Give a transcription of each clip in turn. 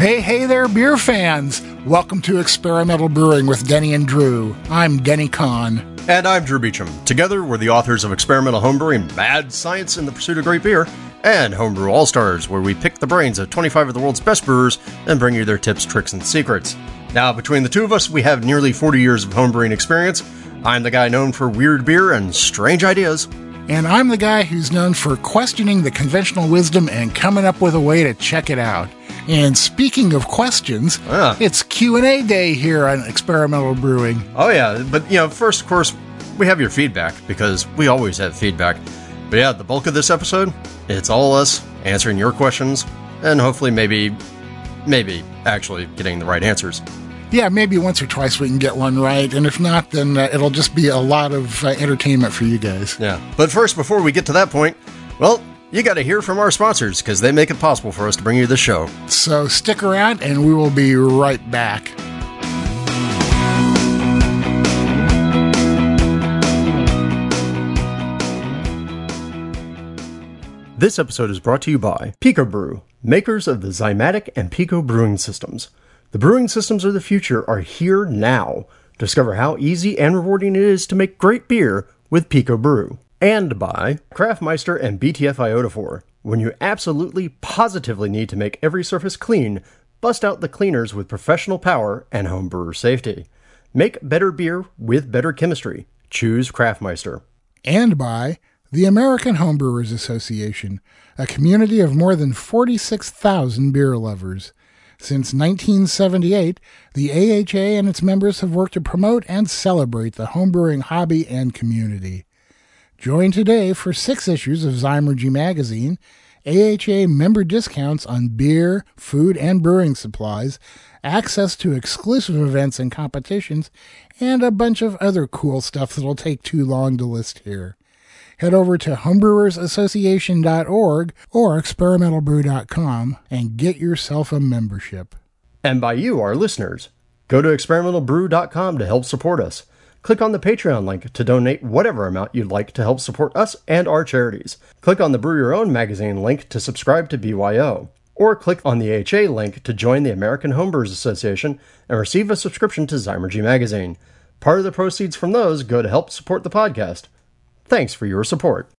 Hey, hey there, beer fans! Welcome to Experimental Brewing with Denny and Drew. I'm Denny Conn. And I'm Drew Beechum. Together, we're the authors of Experimental Homebrewing, Mad Science in the Pursuit of Great Beer, and Homebrew All Stars, where we pick the brains of 25 of the world's best brewers and bring you their tips, tricks, and secrets. Now, between the two of us, we have nearly 40 years of homebrewing experience. I'm the guy known for weird beer and strange ideas. And I'm the guy who's known for questioning the conventional wisdom and coming up with a way to check it out. And speaking of questions, Ah. it's Q&A day here on Experimental Brewing. Oh, yeah, but you know, first, of course, we have your feedback because we always have feedback. But yeah, the bulk of this episode, it's all us answering your questions and hopefully, maybe, maybe actually getting the right answers. Yeah, maybe once or twice we can get one right, and if not, then uh, it'll just be a lot of uh, entertainment for you guys. Yeah. But first, before we get to that point, well, you got to hear from our sponsors because they make it possible for us to bring you the show. So stick around, and we will be right back. This episode is brought to you by PicoBrew, makers of the Zymatic and Pico brewing systems. The brewing systems of the future are here now. Discover how easy and rewarding it is to make great beer with PicoBrew. And by Craftmeister and BTF Iodophor. When you absolutely positively need to make every surface clean, bust out the cleaners with professional power and homebrewer safety. Make better beer with better chemistry. Choose Craftmeister. and by the American Homebrewers Association, a community of more than 46,000 beer lovers. Since 1978, the AHA and its members have worked to promote and celebrate the homebrewing hobby and community. Join today for six issues of Zymurgy magazine, AHA member discounts on beer, food, and brewing supplies, access to exclusive events and competitions, and a bunch of other cool stuff that'll take too long to list here. Head over to homebrewersassociation.org or experimentalbrew.com and get yourself a membership. And by you, our listeners. Go to experimentalbrew.com to help support us. Click on the Patreon link to donate whatever amount you'd like to help support us and our charities. Click on the Brew Your Own magazine link to subscribe to BYO. Or click on the HA link to join the American Homebrewers Association and receive a subscription to Zymurgy magazine. Part of the proceeds from those go to help support the podcast. Thanks for your support.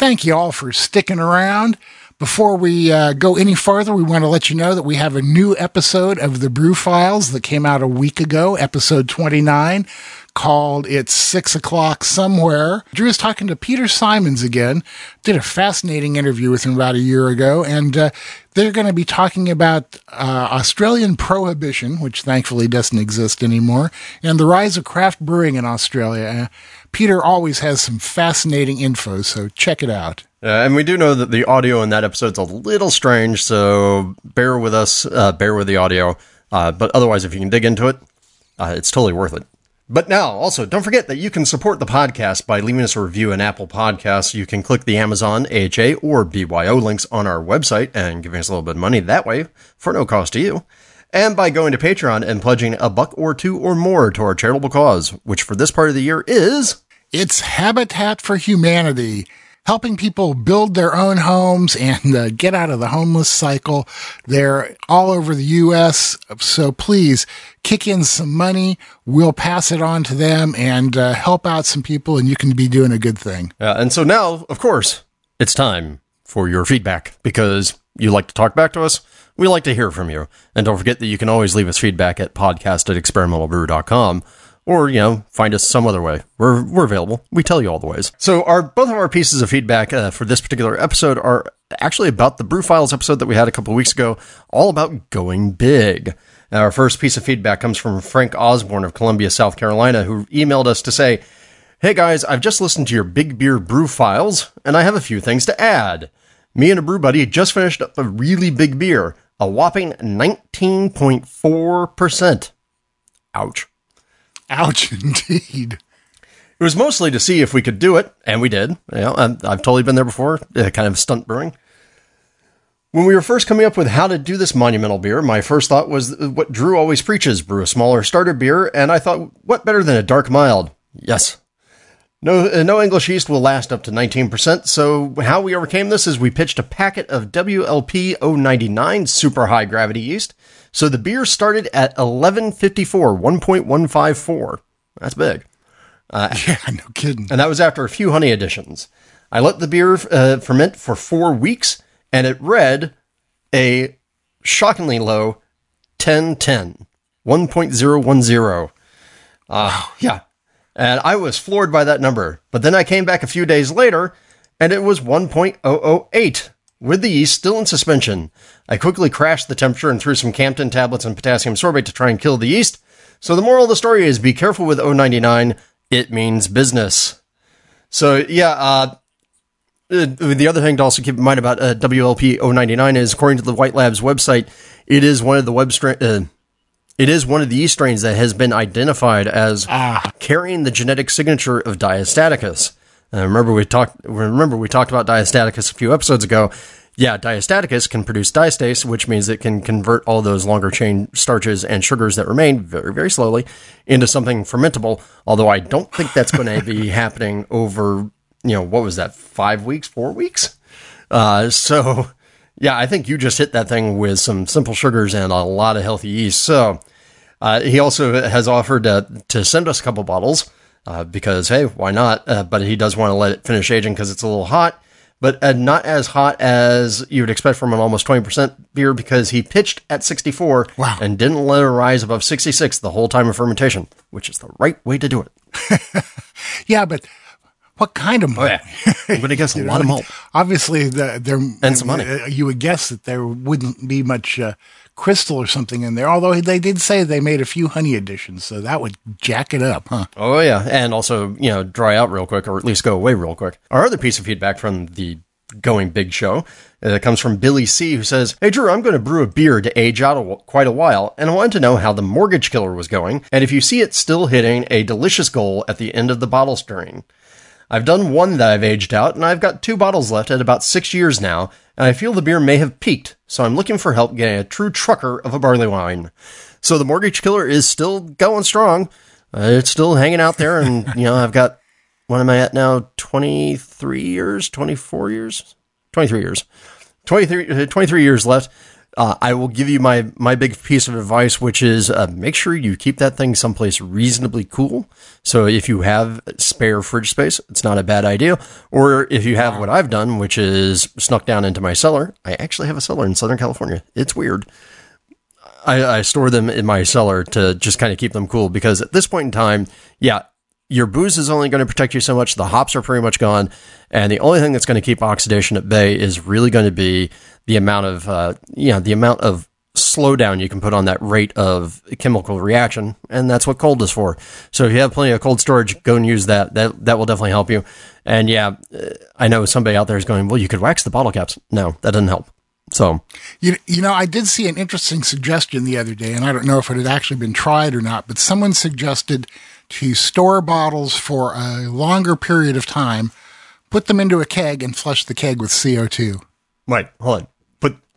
Thank you all for sticking around. Before we uh, go any farther, we want to let you know that we have a new episode of the Brew Files that came out a week ago, episode 29, called It's Six O'Clock Somewhere. Drew is talking to Peter Symons again. Did a fascinating interview with him about a year ago, and uh, they're going to be talking about uh, Australian prohibition, which thankfully doesn't exist anymore, and the rise of craft brewing in Australia. Uh, Peter always has some fascinating info, so check it out. Uh, and we do know that the audio in that episode's a little strange, so bear with us, uh, bear with the audio. Uh, but otherwise, if you can dig into it, uh, it's totally worth it. But now, also, don't forget that you can support the podcast by leaving us a review in Apple Podcasts. You can click the Amazon, AHA, or BYO links on our website and giving us a little bit of money that way for no cost to you. And by going to Patreon and pledging a buck or two or more to our charitable cause, which for this part of the year is It's Habitat for Humanity, helping people build their own homes and uh, get out of the homeless cycle. They're all over the U.S., so please kick in some money. We'll pass it on to them and uh, help out some people, and you can be doing a good thing. Uh, and so now, of course, it's time for your feedback because you like to talk back to us. We like to hear from you. And don't forget that you can always leave us feedback at podcast at experimentalbrew.com or, you know, find us some other way. We're, we're available. We tell you all the ways. So our, both of our pieces of feedback uh, for this particular episode are actually about the Brew Files episode that we had a couple weeks ago, all about going big. Now, our first piece of feedback comes from Frank Osborne of Columbia, South Carolina, who emailed us to say, Hey guys, I've just listened to your Big Beer Brew Files, and I have a few things to add. Me and a brew buddy just finished up a really big beer, a whopping 19.4%. Ouch. Ouch, indeed. It was mostly to see if we could do it, and we did. You know, I've totally been there before, uh, kind of stunt brewing. When we were first coming up with how to do this monumental beer, my first thought was what Drew always preaches brew a smaller starter beer, and I thought, what better than a dark mild? Yes. No, uh, no English yeast will last up to 19%. So, how we overcame this is we pitched a packet of WLP 099 super high gravity yeast. So, the beer started at 1154, 1.154. That's big. Uh, yeah, no kidding. And that was after a few honey additions. I let the beer uh, ferment for four weeks and it read a shockingly low 1010, 1.010. Uh, yeah. And I was floored by that number. But then I came back a few days later and it was 1.008 with the yeast still in suspension. I quickly crashed the temperature and threw some Campden tablets and potassium sorbate to try and kill the yeast. So the moral of the story is be careful with 099. It means business. So yeah, uh, uh, the other thing to also keep in mind about uh, WLP 099 is, according to the White Labs website, it is one of the web stra- uh, it is one of the yeast strains that has been identified as ah. carrying the genetic signature of Diastaticus. Uh, remember we talked. Remember we talked about Diastaticus a few episodes ago. Yeah, Diastaticus can produce diastase, which means it can convert all those longer chain starches and sugars that remain very, very slowly into something fermentable. Although I don't think that's going to be happening over you know, what was that, five weeks, four weeks? Uh, so, yeah, I think you just hit that thing with some simple sugars and a lot of healthy yeast. So, uh, he also has offered uh, to send us a couple bottles uh, because, hey, why not? Uh, but he does want to let it finish aging because it's a little hot, but uh, not as hot as you would expect from an almost 20% beer because he pitched at 64 wow. and didn't let it rise above 66 the whole time of fermentation, which is the right way to do it. yeah, but what kind of malt? Oh, yeah. I'm going to guess a lot of malt. Obviously, the, there and some money. Uh, you would guess that there wouldn't be much uh, crystal or something in there. Although they did say they made a few honey additions, so that would jack it up, huh? Oh yeah, and also you know dry out real quick, or at least go away real quick. Our other piece of feedback from the going big show uh, comes from Billy C, who says, Hey Drew, I'm going to brew a beer to age out a, quite a while, and I wanted to know how the mortgage killer was going, and if you see it still hitting a delicious goal at the end of the bottle stirring. I've done one that I've aged out, and I've got two bottles left at about six years now, and I feel the beer may have peaked, so I'm looking for help getting a true trucker of a barley wine. So the mortgage killer is still going strong. Uh, it's still hanging out there, and you know I've got what am I at now? Twenty three years, twenty four years, twenty three years, 23, uh, 23 years left. Uh, I will give you my my big piece of advice, which is uh, make sure you keep that thing someplace reasonably cool. So if you have spare fridge space, it's not a bad idea. Or if you have what I've done, which is snuck down into my cellar. I actually have a cellar in Southern California. It's weird. I, I store them in my cellar to just kind of keep them cool because at this point in time, yeah, your booze is only going to protect you so much. The hops are pretty much gone. And the only thing that's going to keep oxidation at bay is really going to be the amount of, uh, you know, the amount of slowdown you can put on that rate of chemical reaction. And that's what cold is for. So if you have plenty of cold storage, go and use that. That, that will definitely help you. And yeah, I know somebody out there is going, well, you could wax the bottle caps. No, that doesn't help. So, you, you know, I did see an interesting suggestion the other day, and I don't know if it had actually been tried or not, but someone suggested to store bottles for a longer period of time, put them into a keg, and flush the keg with CO2. Wait, hold on.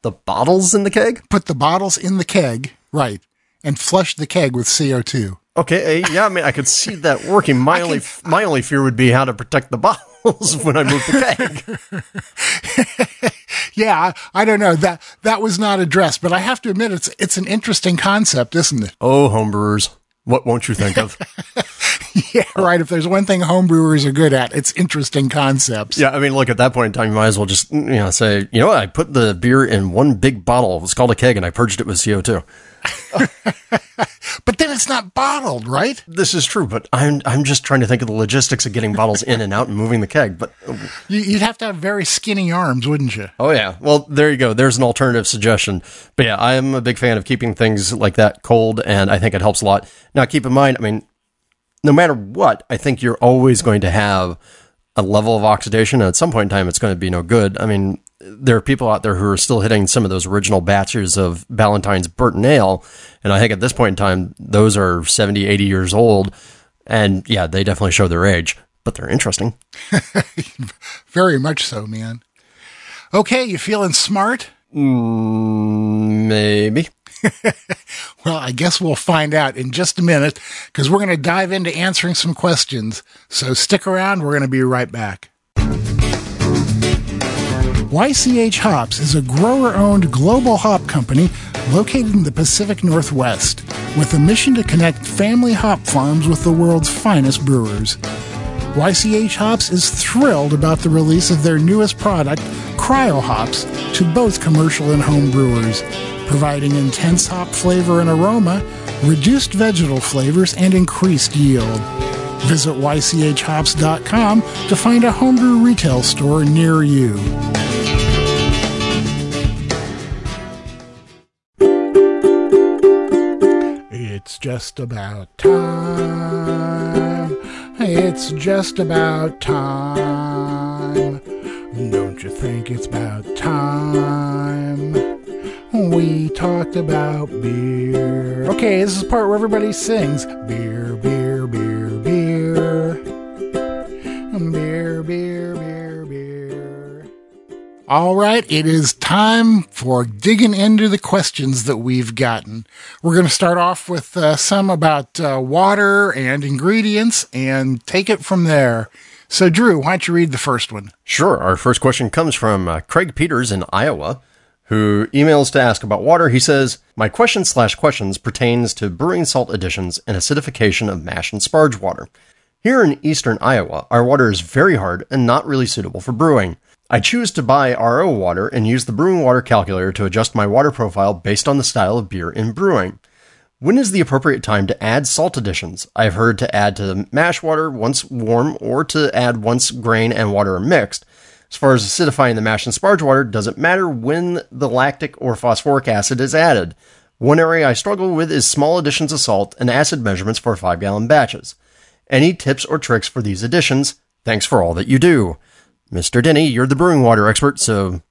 Put the bottles in the keg? Put the bottles in the keg, right, and flush the keg with CO2. Okay, eh, yeah, I mean, I could see that working. My only my only fear would be how to protect the bottles when I move the keg. yeah, I, I, don't know that that was not addressed, but I have to admit it's it's an interesting concept, isn't it? Oh, homebrewers. What won't you think of? yeah, uh, right. If there's one thing homebrewers are good at, it's interesting concepts. Yeah, I mean, look, at that point in time, you might as well just, mm, you know, say, you know what, I put the beer in one big bottle. It's called a keg, and I purged it with CO2. but then it's not bottled, right? This is true, but I'm I'm just trying to think of the logistics of getting bottles in and out and moving the keg. But you'd have to have very skinny arms, wouldn't you? Oh yeah. Well, there you go. There's an alternative suggestion. But yeah, I am a big fan of keeping things like that cold, and I think it helps a lot. Now, keep in mind, I mean, no matter what, I think you're always going to have a level of oxidation. And at some point in time, it's going to be no good. I mean, there are people out there who are still hitting some of those original batches of Ballantine's Burton Ale. And I think at this point in time, those are 70, 80 years old. And yeah, they definitely show their age, but they're interesting. Very much so, man. Okay, you feeling smart? Mm, maybe. Well, I guess we'll find out in just a minute because we're going to dive into answering some questions. So stick around. We're going to be right back. YCH Hops is a grower owned global hop company located in the Pacific Northwest with a mission to connect family hop farms with the world's finest brewers. YCH Hops is thrilled about the release of their newest product, Cryo Hops, to both commercial and home brewers, providing intense hop flavor and aroma, reduced vegetal flavors, and increased yield. Visit ychhops.com to find a homebrew retail store near you. It's just about time. It's just about time. Don't you think it's about time? We talked about beer. Okay, this is the part where everybody sings beer, beer, All right, it is time for digging into the questions that we've gotten. We're going to start off with uh, some about uh, water and ingredients and take it from there. So, Drew, why don't you read the first one? Sure. Our first question comes from uh, Craig Peters in Iowa, who emails to ask about water. He says, My question slash questions pertains to brewing salt additions and acidification of mash and sparge water. Here in eastern Iowa, our water is very hard and not really suitable for brewing. I choose to buy RO water and use the brewing water calculator to adjust my water profile based on the style of beer in brewing. When is the appropriate time to add salt additions? I've heard to add to the mash water once warm or to add once grain and water are mixed. As far as acidifying the mash and sparge water, doesn't matter when the lactic or phosphoric acid is added. One area I struggle with is small additions of salt and acid measurements for 5 gallon batches. Any tips or tricks for these additions? Thanks for all that you do. Mr. Denny, you're the brewing water expert, so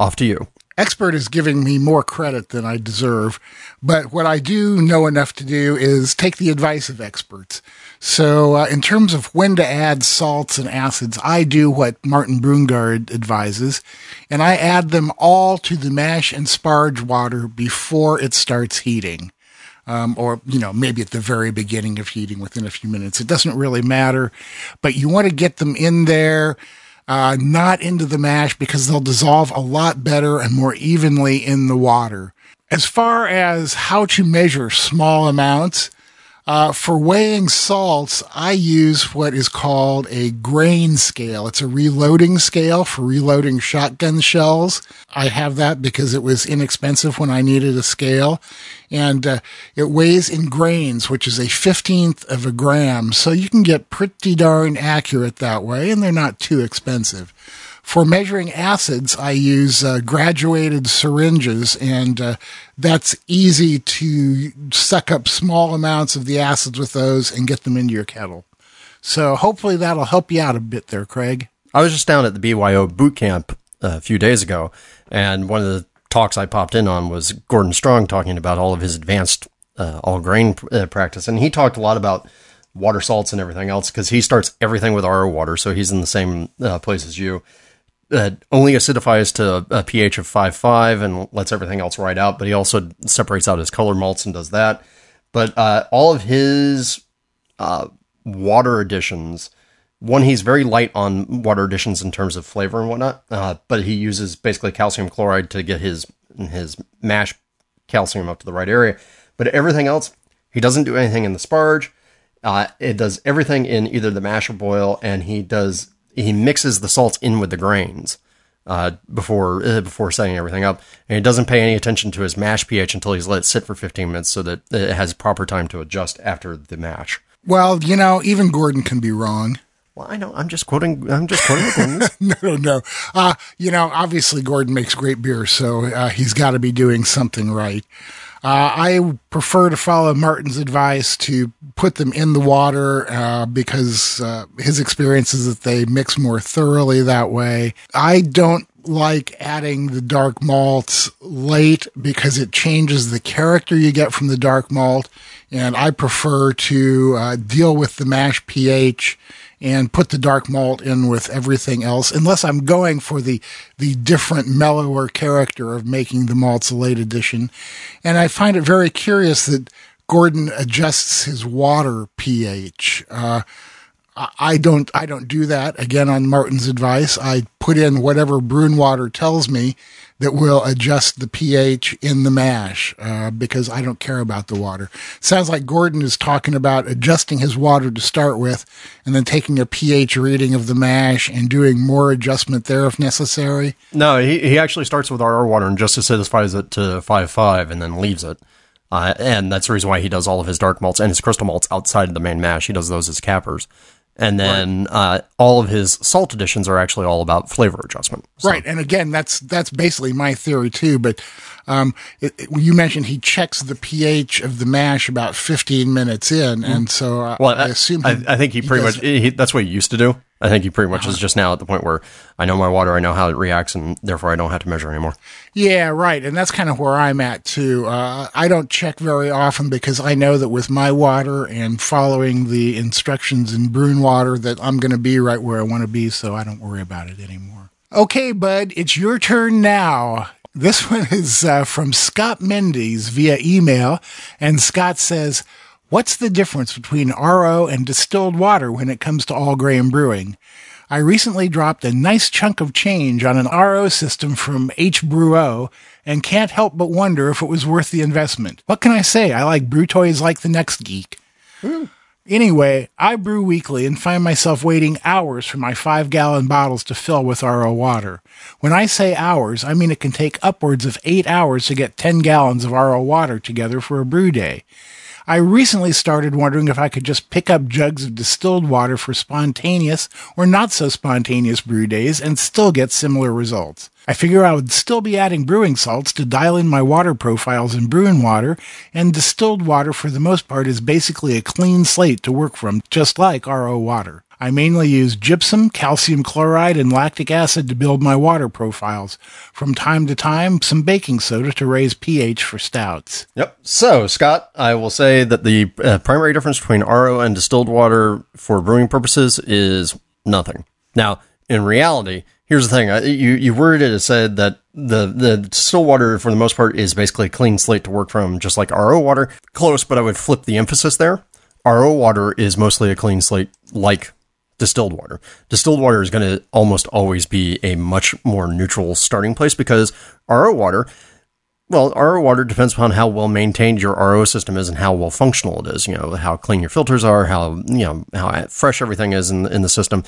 off to you. Expert is giving me more credit than I deserve, but what I do know enough to do is take the advice of experts. So, uh, in terms of when to add salts and acids, I do what Martin Brungard advises, and I add them all to the mash and sparge water before it starts heating. Um, or, you know, maybe at the very beginning of heating within a few minutes. It doesn't really matter, but you want to get them in there uh, not into the mash because they'll dissolve a lot better and more evenly in the water. As far as how to measure small amounts, uh, for weighing salts, I use what is called a grain scale. It's a reloading scale for reloading shotgun shells. I have that because it was inexpensive when I needed a scale. And uh, it weighs in grains, which is a 15th of a gram. So you can get pretty darn accurate that way, and they're not too expensive. For measuring acids, I use uh, graduated syringes, and uh, that's easy to suck up small amounts of the acids with those and get them into your kettle. So hopefully that'll help you out a bit there, Craig. I was just down at the BYO boot camp uh, a few days ago, and one of the talks I popped in on was Gordon Strong talking about all of his advanced uh, all grain uh, practice, and he talked a lot about water salts and everything else because he starts everything with RO water, so he's in the same uh, place as you uh, only acidifies to a pH of 5.5 and lets everything else ride out, but he also separates out his color malts and does that. But uh, all of his uh, water additions, one, he's very light on water additions in terms of flavor and whatnot, uh, but he uses basically calcium chloride to get his his mash calcium up to the right area. But everything else, he doesn't do anything in the sparge. Uh, it does everything in either the mash or boil, and he does he mixes the salts in with the grains uh, before uh, before setting everything up, and he doesn't pay any attention to his mash pH until he's let it sit for 15 minutes, so that it has proper time to adjust after the mash. Well, you know, even Gordon can be wrong. Well, I know. I'm just quoting. I'm just quoting Gordon. no, no. Uh, you know, obviously Gordon makes great beer, so uh, he's got to be doing something right. Uh, I prefer to follow Martin's advice to put them in the water uh, because uh, his experience is that they mix more thoroughly that way. I don't like adding the dark malts late because it changes the character you get from the dark malt. And I prefer to uh, deal with the mash pH and put the dark malt in with everything else, unless I'm going for the the different mellower character of making the malts a late edition. And I find it very curious that Gordon adjusts his water pH. Uh, I don't I don't do that. Again, on Martin's advice, I put in whatever Bru'n water tells me that will adjust the pH in the mash uh, because I don't care about the water. Sounds like Gordon is talking about adjusting his water to start with and then taking a pH reading of the mash and doing more adjustment there if necessary. No, he, he actually starts with our water and just acidifies it to 5.5 and then leaves it. Uh, and that's the reason why he does all of his dark malts and his crystal malts outside of the main mash. He does those as cappers. And then right. uh, all of his salt additions are actually all about flavor adjustment. So. Right, and again, that's that's basically my theory too. But um, it, it, you mentioned he checks the pH of the mash about 15 minutes in, and so uh, well, I, I assume he, I, I, think he, he pretty much he, that's what he used to do. I think he pretty much uh-huh. is just now at the point where I know my water, I know how it reacts, and therefore I don't have to measure anymore. Yeah, right. And that's kind of where I'm at too. Uh, I don't check very often because I know that with my water and following the instructions in Bru'n water that I'm going to be right where I want to be, so I don't worry about it anymore. Okay, bud, it's your turn now. This one is uh, from Scott Mendes via email, and Scott says, What's the difference between RO and distilled water when it comes to all grain brewing? I recently dropped a nice chunk of change on an RO system from H Brew and can't help but wonder if it was worth the investment. What can I say? I like brew toys like the next geek. Anyway, I brew weekly and find myself waiting hours for my five gallon bottles to fill with RO water. When I say hours, I mean it can take upwards of eight hours to get 10 gallons of RO water together for a brew day. I recently started wondering if I could just pick up jugs of distilled water for spontaneous or not so spontaneous brew days and still get similar results. I figure I would still be adding brewing salts to dial in my water profiles in brewing water, and distilled water for the most part is basically a clean slate to work from, just like RO water. I mainly use gypsum, calcium chloride, and lactic acid to build my water profiles. From time to time, some baking soda to raise pH for stouts. Yep. So, Scott, I will say that the uh, primary difference between RO and distilled water for brewing purposes is nothing. Now, in reality, here's the thing: you you worded it as said that the the distilled water for the most part is basically a clean slate to work from, just like RO water. Close, but I would flip the emphasis there. RO water is mostly a clean slate, like distilled water. Distilled water is going to almost always be a much more neutral starting place because RO water, well, RO water depends upon how well maintained your RO system is and how well functional it is. You know, how clean your filters are, how, you know, how fresh everything is in, in the system.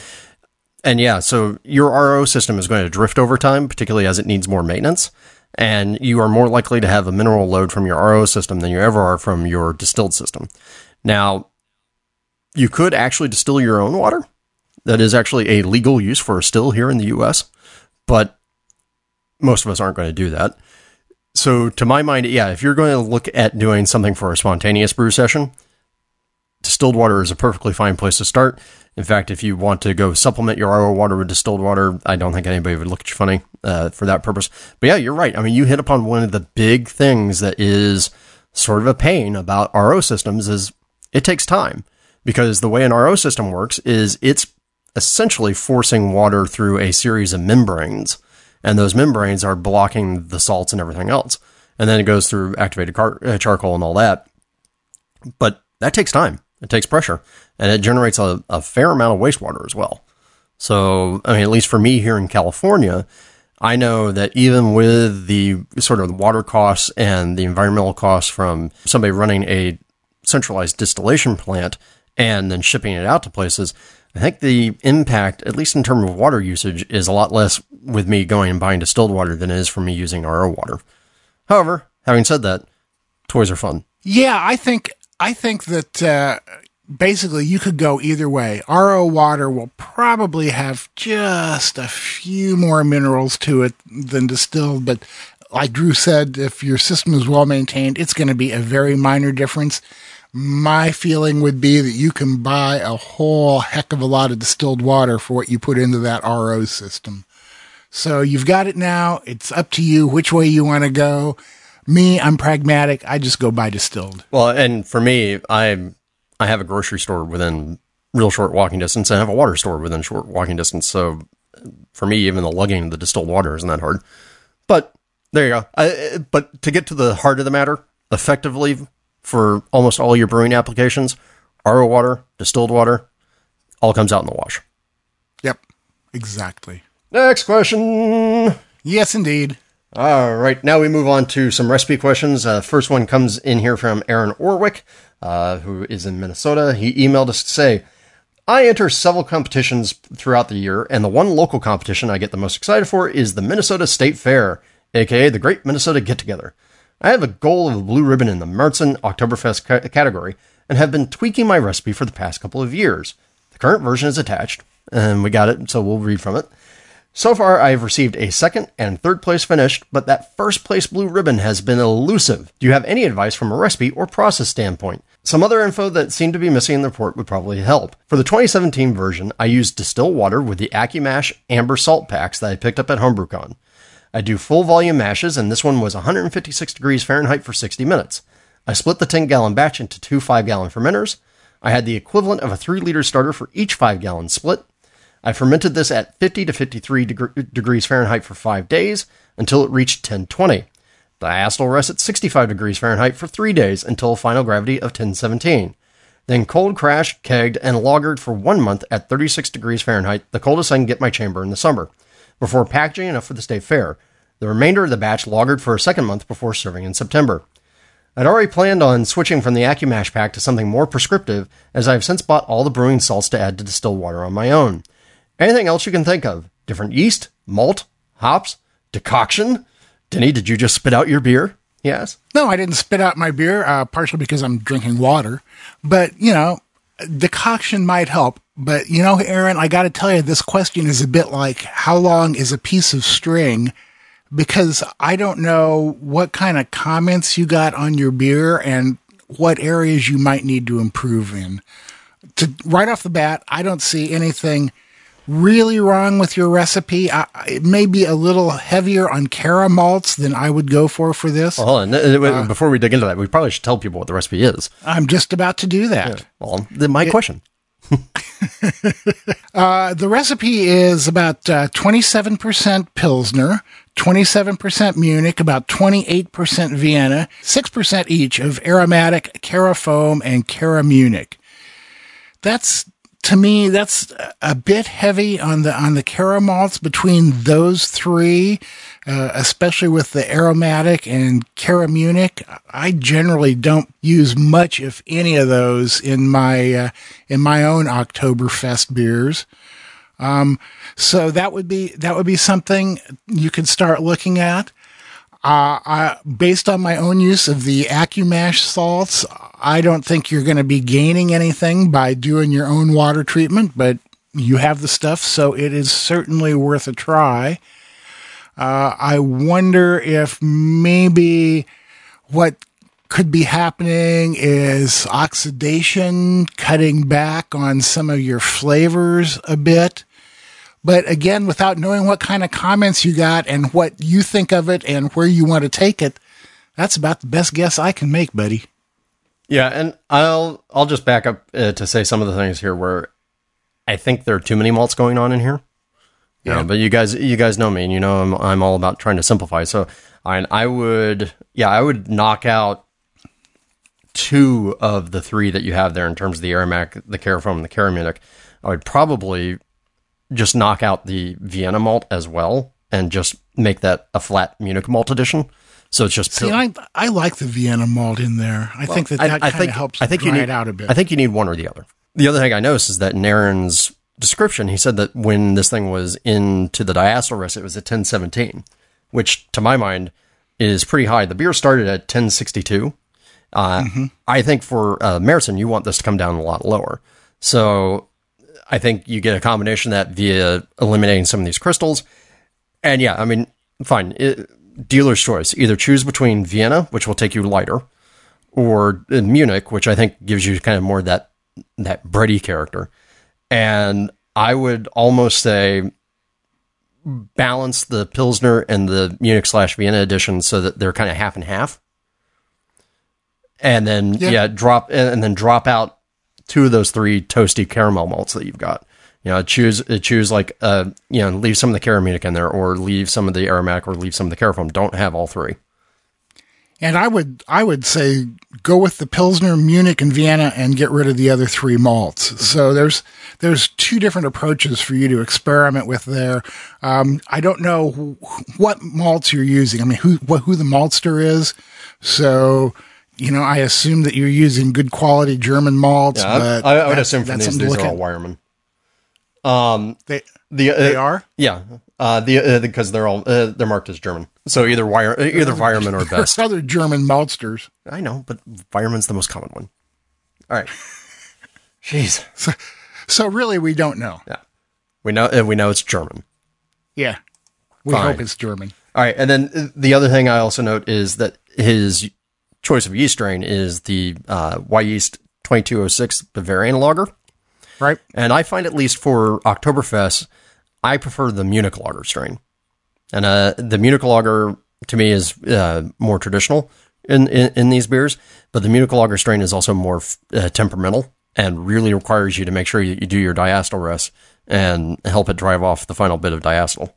And yeah, so your RO system is going to drift over time, particularly as it needs more maintenance. And you are more likely to have a mineral load from your RO system than you ever are from your distilled system. Now, you could actually distill your own water that is actually a legal use for still here in the US, but most of us aren't going to do that. So, to my mind, yeah, if you're going to look at doing something for a spontaneous brew session, distilled water is a perfectly fine place to start. In fact, if you want to go supplement your RO water with distilled water, I don't think anybody would look at you funny uh, for that purpose. But yeah, you're right. I mean, you hit upon one of the big things that is sort of a pain about RO systems is it takes time because the way an RO system works is it's essentially forcing water through a series of membranes. And those membranes are blocking the salts and everything else. And then it goes through activated car- uh, charcoal and all that. But that takes time. It takes pressure and it generates a, a fair amount of wastewater as well. So, I mean, at least for me here in California, I know that even with the sort of water costs and the environmental costs from somebody running a centralized distillation plant and then shipping it out to places, I think the impact, at least in terms of water usage, is a lot less with me going and buying distilled water than it is for me using RO water. However, having said that, toys are fun. Yeah, I think I think that uh, basically you could go either way. RO water will probably have just a few more minerals to it than distilled, but like Drew said, if your system is well maintained, it's going to be a very minor difference my feeling would be that you can buy a whole heck of a lot of distilled water for what you put into that RO system. So you've got it now. It's up to you which way you want to go. Me, I'm pragmatic. I just go buy distilled. Well, and for me, I I have a grocery store within real short walking distance and I have a water store within short walking distance. So for me, even the lugging of the distilled water isn't that hard. But there you go. I, but to get to the heart of the matter, effectively for almost all your brewing applications, RO water, distilled water, all comes out in the wash. Yep, exactly. Next question. Yes, indeed. All right, now we move on to some recipe questions. Uh, first one comes in here from Aaron Orwick, uh, who is in Minnesota. He emailed us to say, I enter several competitions throughout the year, and the one local competition I get the most excited for is the Minnesota State Fair, aka the Great Minnesota Get Together. I have a goal of a blue ribbon in the Märzen Oktoberfest ca- category and have been tweaking my recipe for the past couple of years. The current version is attached, and we got it, so we'll read from it. So far, I have received a second and third place finish, but that first place blue ribbon has been elusive. Do you have any advice from a recipe or process standpoint? Some other info that seemed to be missing in the report would probably help. For the 2017 version, I used distilled water with the AccuMash amber salt packs that I picked up at HomebrewCon. I do full volume mashes, and this one was 156 degrees Fahrenheit for 60 minutes. I split the 10 gallon batch into two 5 gallon fermenters. I had the equivalent of a 3 liter starter for each 5 gallon split. I fermented this at 50 to 53 deg- degrees Fahrenheit for five days until it reached 1020. The diacetyl rest at 65 degrees Fahrenheit for three days until final gravity of 1017. Then cold crashed, kegged, and lagered for one month at 36 degrees Fahrenheit, the coldest I can get my chamber in the summer, before packaging enough for the state fair. The remainder of the batch lagered for a second month before serving in September. I'd already planned on switching from the AccuMash pack to something more prescriptive, as I have since bought all the brewing salts to add to distilled water on my own. Anything else you can think of? Different yeast, malt, hops, decoction? Denny, did you just spit out your beer? Yes. No, I didn't spit out my beer, uh, partially because I'm drinking water. But, you know, decoction might help. But, you know, Aaron, I got to tell you, this question is a bit like how long is a piece of string? Because I don't know what kind of comments you got on your beer and what areas you might need to improve in. To right off the bat, I don't see anything really wrong with your recipe. I, it may be a little heavier on cara malts than I would go for for this. Well, on. Uh, Before we dig into that, we probably should tell people what the recipe is. I'm just about to do that. Well, then my question. Uh, the recipe is about uh, 27% Pilsner, 27% Munich, about 28% Vienna, 6% each of aromatic Cara Foam and Cara Munich. That's to me, that's a bit heavy on the on the Cara malts between those three, uh, especially with the aromatic and Cara Munich. I generally don't use much, if any, of those in my uh, in my own Oktoberfest beers. Um, so that would be that would be something you could start looking at. Uh, I, based on my own use of the AccuMash salts, I don't think you're going to be gaining anything by doing your own water treatment, but you have the stuff, so it is certainly worth a try. Uh, I wonder if maybe what could be happening is oxidation, cutting back on some of your flavors a bit. But again, without knowing what kind of comments you got and what you think of it and where you want to take it, that's about the best guess I can make, buddy. Yeah, and I'll I'll just back up uh, to say some of the things here where I think there are too many malts going on in here. Yeah, but you guys you guys know me, and you know I'm I'm all about trying to simplify. So I I would yeah I would knock out two of the three that you have there in terms of the aromatic, the Carafoam, and the Caramunich. I would probably just knock out the Vienna malt as well and just make that a flat Munich malt edition. So it's just See, I I like the Vienna malt in there. I well, think that that kind of helps I think you need, it out a bit. I think you need one or the other. The other thing I noticed is that in Aaron's description, he said that when this thing was into the diacetyl rest, it was at 1017, which to my mind is pretty high. The beer started at 1062. Uh, mm-hmm. I think for uh, Märzen, you want this to come down a lot lower. So I think you get a combination that via eliminating some of these crystals. And yeah, I mean, fine. It, dealer's choice. Either choose between Vienna, which will take you lighter, or in Munich, which I think gives you kind of more that that bready character. And I would almost say balance the Pilsner and the Munich slash Vienna edition so that they're kind of half and half. And then yeah, yeah drop and then drop out two of those three toasty caramel malts that you've got. You know, choose choose like uh, you know, leave some of the caramelic in there, or leave some of the aromatic, or leave some of the carafoam. Don't have all three. And I would I would say go with the Pilsner, Munich, and Vienna, and get rid of the other three malts. So there's there's two different approaches for you to experiment with there. Um, I don't know wh- what malts you're using. I mean, who what, who the maltster is. So you know, I assume that you're using good quality German malts. Yeah, but I, I would assume from these, these are all at. Weyermann. Um, They the uh, they are. yeah, uh, the uh, because they're all uh, they're marked as German. So either wire uh, either Weyermann or There's best. other German maltsters. I know, but Weyermann's the most common one. All right. Jeez. So really, we don't know. Yeah. We know uh, we know it's German. Yeah, we Fine. hope it's German. All right, and then uh, the other thing I also note is that his choice of yeast strain is the uh, Wyeast 2206 Bavarian lager, Right? and I find at least for Oktoberfest, I prefer the Munich lager strain, and uh, the Munich lager to me is uh, more traditional in, in in these beers, but the Munich lager strain is also more uh, temperamental and really requires you to make sure you, you do your diacetyl rest and help it drive off the final bit of diacetyl.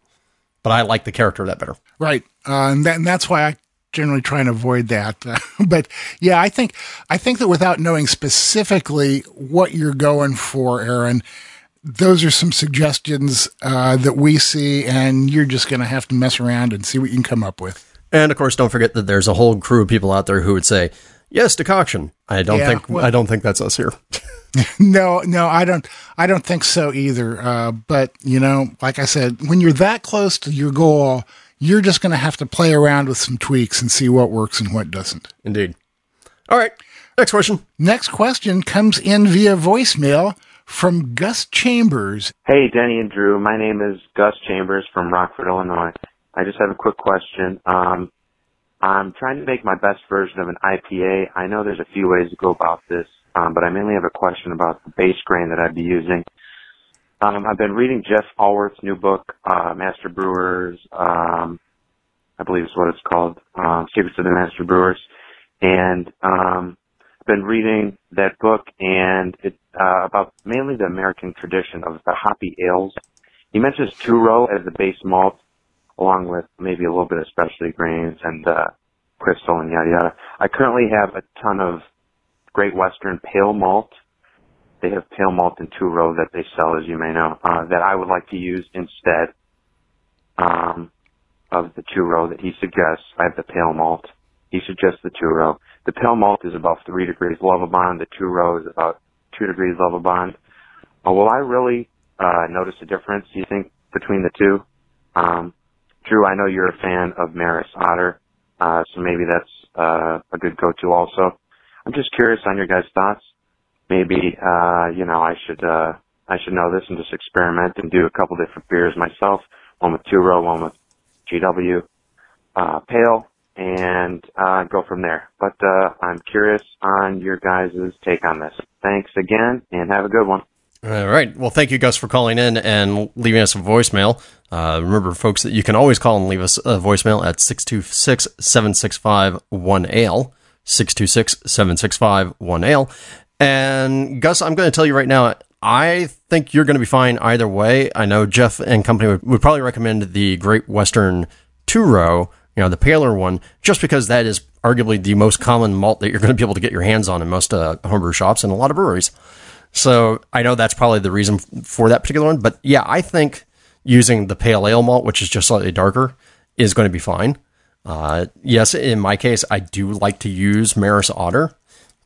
But I like the character of that better. Right. Uh, and, that, and that's why I generally try and avoid that. but yeah, I think I think that without knowing specifically what you're going for, Aaron, those are some suggestions uh, that we see, and you're just going to have to mess around and see what you can come up with. And of course, don't forget that there's a whole crew of people out there who would say, "Yes, decoction." I don't Yeah, think well- I don't think that's us here. No, no, I don't. I don't think so either. Uh, but you know, like I said, when you're that close to your goal, you're just going to have to play around with some tweaks and see what works and what doesn't. Indeed. All right. Next question. Next question comes in via voicemail from Gus Chambers. Hey, Denny and Drew. My name is Gus Chambers from Rockford, Illinois. I just have a quick question. Um, I'm trying to make my best version of an IPA. I know there's a few ways to go about this, um, but I mainly have a question about the base grain that I'd be using. Um, I've been reading Jeff Alworth's new book, uh, Master Brewers, um, I believe is what it's called, um, Secrets of the Master Brewers. And, um, I've been reading that book and it, uh, about mainly the American tradition of the hoppy ales. He mentions two row as the base malt, along with maybe a little bit of specialty grains and, uh, crystal and yada yada. I currently have a ton of Great Western pale malt. They have pale malt in two row that they sell, as you may know, uh, that I would like to use instead, um, of the two row that he suggests. I have the pale malt. He suggests the two row. The pale malt is about three degrees Lovibond. The two row is about two degrees Lovibond. Uh, will I really uh, notice a difference? Do you think between the two? Um, Drew, I know you're a fan of Maris Otter, uh, so maybe that's uh, a good go-to. Also, I'm just curious on your guys' thoughts. Maybe uh, you know I should uh, I should know this and just experiment and do a couple different beers myself. One with two row, one with GW uh, pale, and uh, go from there. But uh, I'm curious on your guys' take on this. Thanks again, and have a good one. All right. Well, thank you, Gus, for calling in and leaving us a voicemail. Uh, remember, folks, that you can always call and leave us a voicemail at 626 765 1AL. 626 765 1AL. And Gus, I'm going to tell you right now, I think you're going to be fine either way. I know Jeff and company would, would probably recommend the Great Western two row, you know, the paler one, just because that is arguably the most common malt that you're going to be able to get your hands on in most uh, homebrew shops and a lot of breweries. So I know that's probably the reason for that particular one. But yeah, I think using the pale ale malt, which is just slightly darker, is going to be fine. Uh, yes, in my case, I do like to use Maris Otter,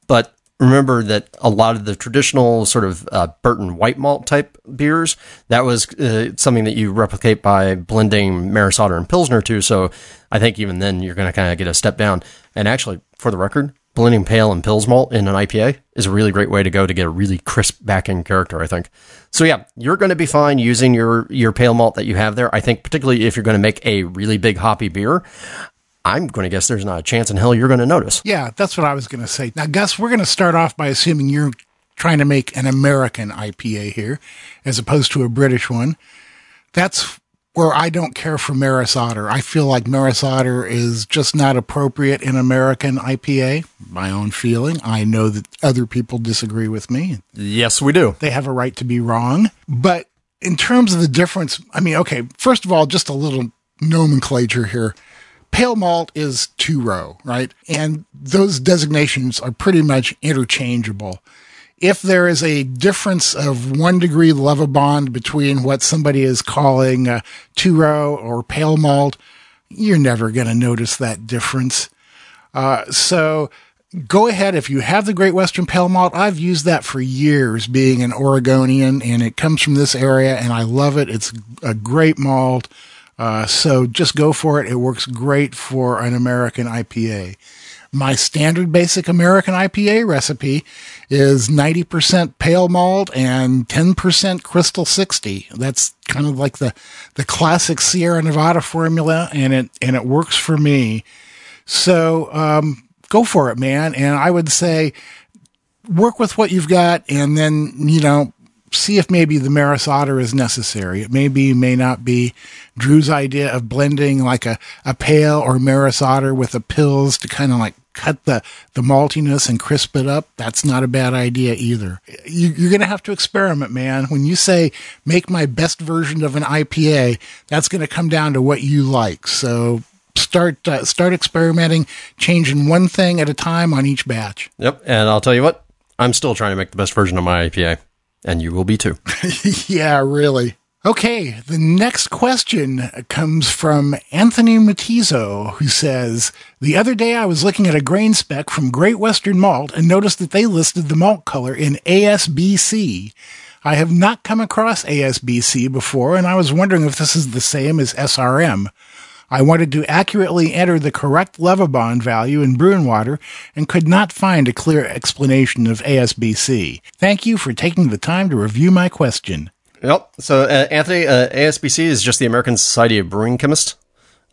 but remember that a lot of the traditional sort of uh, Burton white malt type beers, that was uh, something that you replicate by blending Maris Otter and Pilsner too. So I think even then you're going to kind of get a step down. And actually, for the record, blending pale and Pils malt in an IPA is a really great way to go to get a really crisp back end character, I think. So yeah, you're going to be fine using your, your pale malt that you have there. I think particularly if you're going to make a really big hoppy beer, I'm going to guess there's not a chance in hell you're going to notice. Yeah, that's what I was going to say. Now, Gus, we're going to start off by assuming you're trying to make an American IPA here as opposed to a British one. That's where I don't care for Maris Otter. I feel like Maris Otter is just not appropriate in American IPA. My own feeling. I know that other people disagree with me. Yes, we do. They have a right to be wrong. But in terms of the difference, I mean, okay, first of all, just a little nomenclature here. Pale malt is two row, right? And those designations are pretty much interchangeable if there is a difference of one degree Lovibond between what somebody is calling a two row or pale malt, you're never going to notice that difference. Uh, so go ahead. If you have the Great Western Pale Malt, I've used that for years being an Oregonian and it comes from this area and I love it. It's a great malt. Uh, so just go for it. It works great for an American IPA. My standard basic American IPA recipe is 90% pale malt and 10% crystal 60. That's kind of like the, the classic Sierra Nevada formula and it, and it works for me. So, um, go for it, man. And I would say work with what you've got and then, you know, see if maybe the Maris Otter is necessary. It may be, may not be. Drew's idea of blending like a, a pale or Maris Otter with the pils to kind of like cut the, the maltiness and crisp it up, that's not a bad idea either. You, you're going to have to experiment, man. When you say make my best version of an IPA, that's going to come down to what you like. So start uh, start experimenting, changing one thing at a time on each batch. Yep, and I'll tell you what, I'm still trying to make the best version of my IPA, and you will be too. yeah, really. Okay, the next question comes from Anthony Matizo, who says, The other day I was looking at a grain spec from Great Western Malt and noticed that they listed the malt color in ASBC. I have not come across ASBC before, and I was wondering if this is the same as SRM. I wanted to accurately enter the correct Lovibond value in Bru'n Water and could not find a clear explanation of ASBC. Thank you for taking the time to review my question. Yep. So, uh, Anthony, uh, ASBC is just the American Society of Brewing Chemists.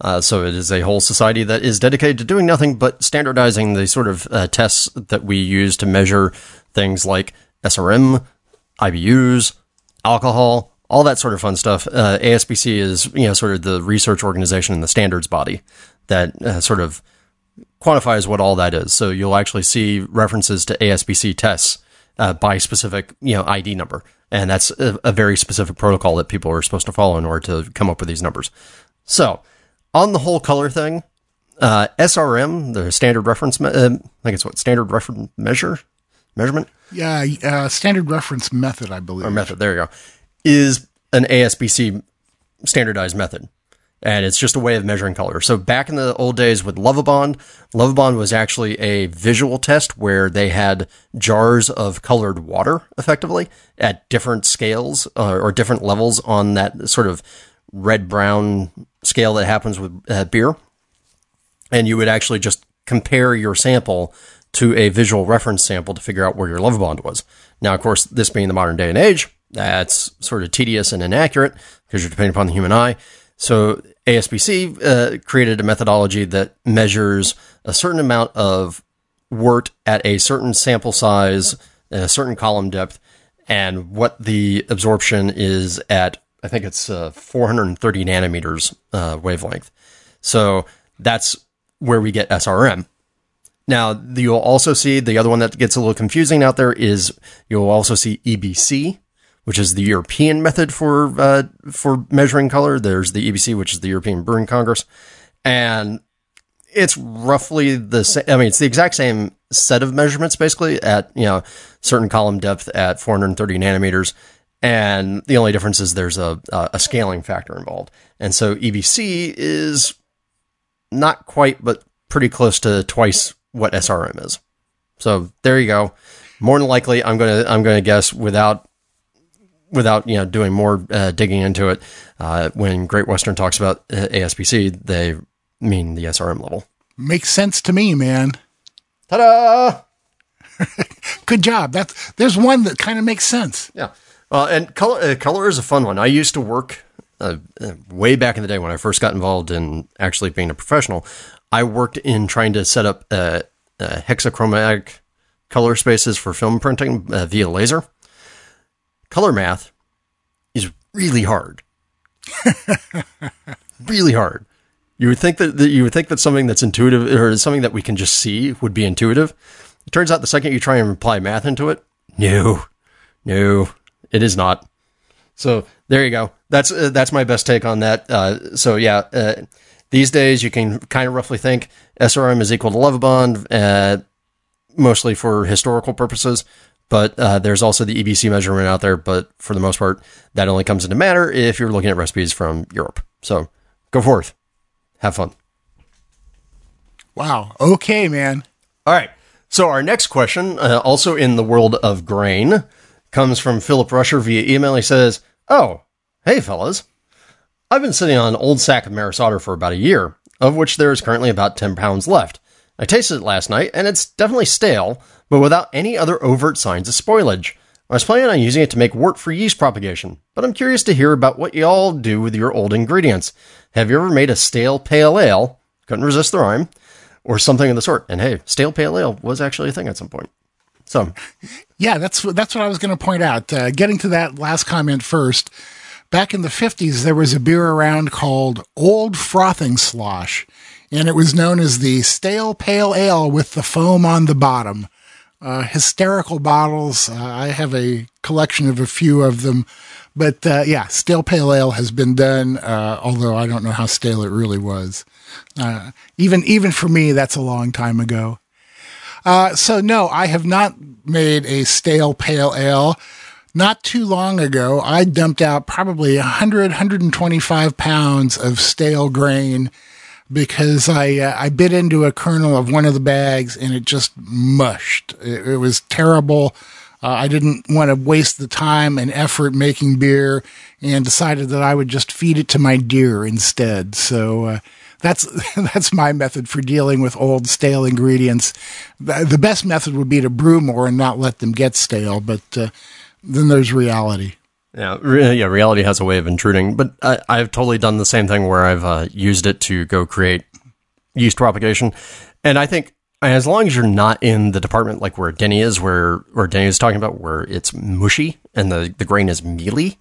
Uh, so it is a whole society that is dedicated to doing nothing but standardizing the sort of uh, tests that we use to measure things like SRM, IBUs, alcohol, all that sort of fun stuff. Uh, ASBC is, you know, sort of the research organization and the standards body that uh, sort of quantifies what all that is. So you'll actually see references to ASBC tests by specific, you know, ID number. And that's a, a, very specific protocol that people are supposed to follow in order to come up with these numbers. So, on the whole color thing, uh, SRM, the standard reference, me- uh, I think it's what standard reference measure measurement. Yeah, uh, standard reference method, I believe. Or method. There you go. Is an ASBC standardized method and it's just a way of measuring color. So back in the old days with Lovibond, Lovibond was actually a visual test where they had jars of colored water effectively at different scales uh, or different levels on that sort of red brown scale that happens with uh, beer. And you would actually just compare your sample to a visual reference sample to figure out where your Lovibond was. Now, of course, this being the modern day and age, that's sort of tedious and inaccurate because you're depending upon the human eye. So ASBC uh, created a methodology that measures a certain amount of wort at a certain sample size, a certain column depth, and what the absorption is at. I think it's uh, 430 nanometers uh, wavelength. So that's where we get SRM. Now you'll also see the other one that gets a little confusing out there is you'll also see EBC, which is the European method for uh, for measuring color. There's the EBC, which is the European Brewing Congress, and it's roughly the same. I mean, it's the exact same set of measurements, basically at you know certain column depth at 430 nanometers, and the only difference is there's a a scaling factor involved, and so EBC is not quite, but pretty close to twice what SRM is. So there you go. More than likely, I'm gonna I'm gonna guess without without you know doing more uh, digging into it, uh, when Great Western talks about uh, ASBC, they mean the SRM level. Makes sense to me, man. Ta-da! Good job. That's there's one that kind of makes sense. Yeah. Uh, and color uh, color is a fun one. I used to work uh, way back in the day when I first got involved in actually being a professional. I worked in trying to set up hexachromatic color spaces for film printing via laser color math is really hard. really hard. You would think that, that you would think that something that's intuitive or something that we can just see would be intuitive. It turns out the second you try and apply math into it, no, no, it is not. So there you go. That's uh, that's my best take on that. Uh, so yeah, uh, these days you can kind of roughly think SRM is equal to Lovibond, uh, mostly for historical purposes. But uh, there's also the EBC measurement out there. But for the most part, that only comes into matter if you're looking at recipes from Europe. So go forth, have fun. Wow. Okay, man. All right. So our next question, uh, also in the world of grain, comes from Philip Rusher via email. He says, "Oh, hey fellas, I've been sitting on an old sack of Maris Otter for about a year, of which there is currently about ten pounds left. I tasted it last night, and it's definitely stale, but without any other overt signs of spoilage." I was planning on using it to make wort for yeast propagation, but I'm curious to hear about what y'all do with your old ingredients. Have you ever made a stale pale ale? Couldn't resist the rhyme or something of the sort. And hey, stale pale ale was actually a thing at some point. So, yeah, that's that's what I was going to point out. Uh, getting to that last comment first. Back in the 50s, there was a beer around called Old Frothing Slosh, and it was known as the stale pale ale with the foam on the bottom. Uh, hysterical bottles. Uh, I have a collection of a few of them. But uh, yeah, stale pale ale has been done, uh, although I don't know how stale it really was. Uh, even even for me, that's a long time ago. Uh, so no, I have not made a stale pale ale. Not too long ago, I dumped out probably 100, 125 pounds of stale grain because I uh, I bit into a kernel of one of the bags and it just mushed. It, it was terrible. Uh, I didn't want to waste the time and effort making beer and decided that I would just feed it to my deer instead. So uh, that's that's my method for dealing with old stale ingredients. The best method would be to brew more and not let them get stale, but uh, then there's reality. Yeah, re- yeah. Reality has a way of intruding, but I, have totally done the same thing where I've uh, used it to go create yeast propagation, and I think as long as you're not in the department like where Denny is, where where Denny is talking about, where it's mushy and the the grain is mealy,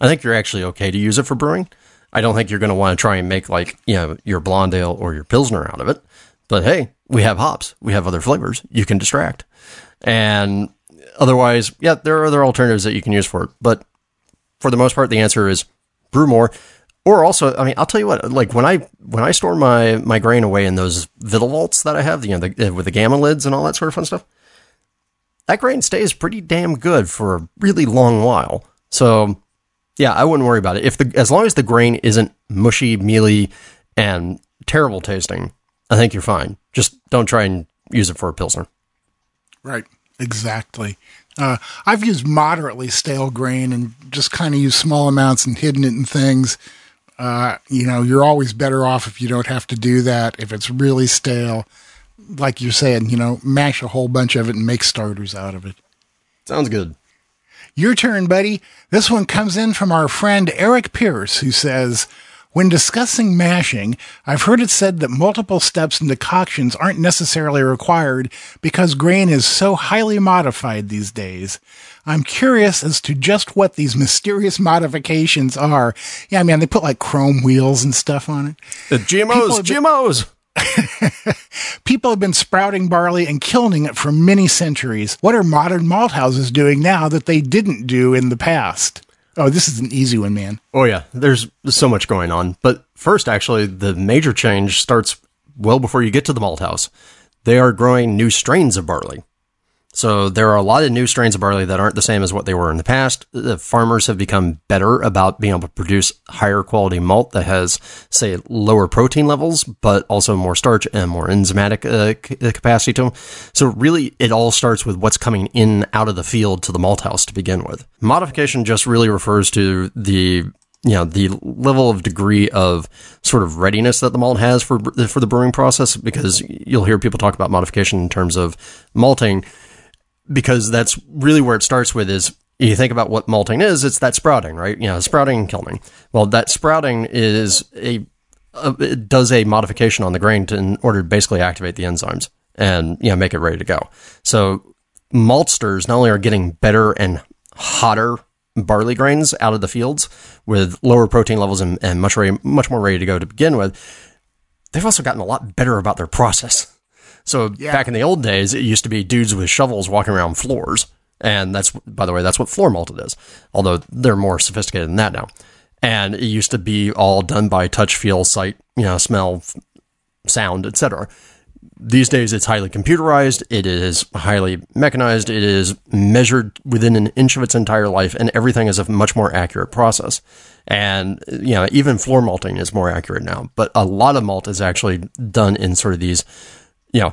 I think you're actually okay to use it for brewing. I don't think you're going to want to try and make like, you know, your blonde ale or your pilsner out of it. But hey, we have hops. We have other flavors. You can distract. And otherwise, yeah, there are other alternatives that you can use for it. But for the most part, the answer is brew more. Or also, I mean, I'll tell you what, like when I, when I store my, my grain away in those Vittles vaults that I have, you know, the, uh, with the gamma lids and all that sort of fun stuff, that grain stays pretty damn good for a really long while. So yeah, I wouldn't worry about it. If the as long as the grain isn't mushy, mealy, and terrible tasting, I think you're fine. Just don't try and use it for a pilsner. Right. Exactly. Uh, I've used moderately stale grain and just kind of used small amounts and hidden it in things. Uh, you know, you're always better off if you don't have to do that. If it's really stale, like you're saying, you know, mash a whole bunch of it and make starters out of it. Sounds good. Your turn, buddy. This one comes in from our friend Eric Pierce, who says, when discussing mashing, I've heard it said that multiple steps in decoctions aren't necessarily required because grain is so highly modified these days. I'm curious as to just what these mysterious modifications are. Yeah, man, they put like chrome wheels and stuff on it. The GMOs, GMOs. People have been sprouting barley and kilning it for many centuries. What are modern malt houses doing now that they didn't do in the past? Oh, this is an easy one, man. Oh, yeah. There's so much going on. But first, actually, the major change starts well before you get to the malt house. They are growing new strains of barley. So there are a lot of new strains of barley that aren't the same as what they were in the past. The farmers have become better about being able to produce higher quality malt that has, say, lower protein levels, but also more starch and more enzymatic uh, uh, capacity to them. So really, it all starts with what's coming in out of the field to the malt house to begin with. Modification just really refers to the you know the level of degree of sort of readiness that the malt has for for the brewing process because you'll hear people talk about modification in terms of malting because that's really where it starts with is you think about what malting is, it's that sprouting, right? You know, sprouting and kilning. Well, that sprouting is a, a it does a modification on the grain to, in order to basically activate the enzymes and you know make it ready to go. So maltsters not only are getting better and hotter barley grains out of the fields with lower protein levels and, and much ready, much more ready to go to begin with. They've also gotten a lot better about their process. So Yeah. back in the old days, it used to be dudes with shovels walking around floors, and that's by the way, that's what floor malted is. Although they're more sophisticated than that now. And it used to be all done by touch, feel, sight, you know, smell, f- sound, etc. These days, it's highly computerized. It is highly mechanized. It is measured within an inch of its entire life, and everything is a much more accurate process. And you know, even floor malting is more accurate now. But a lot of malt is actually done in sort of these, you know,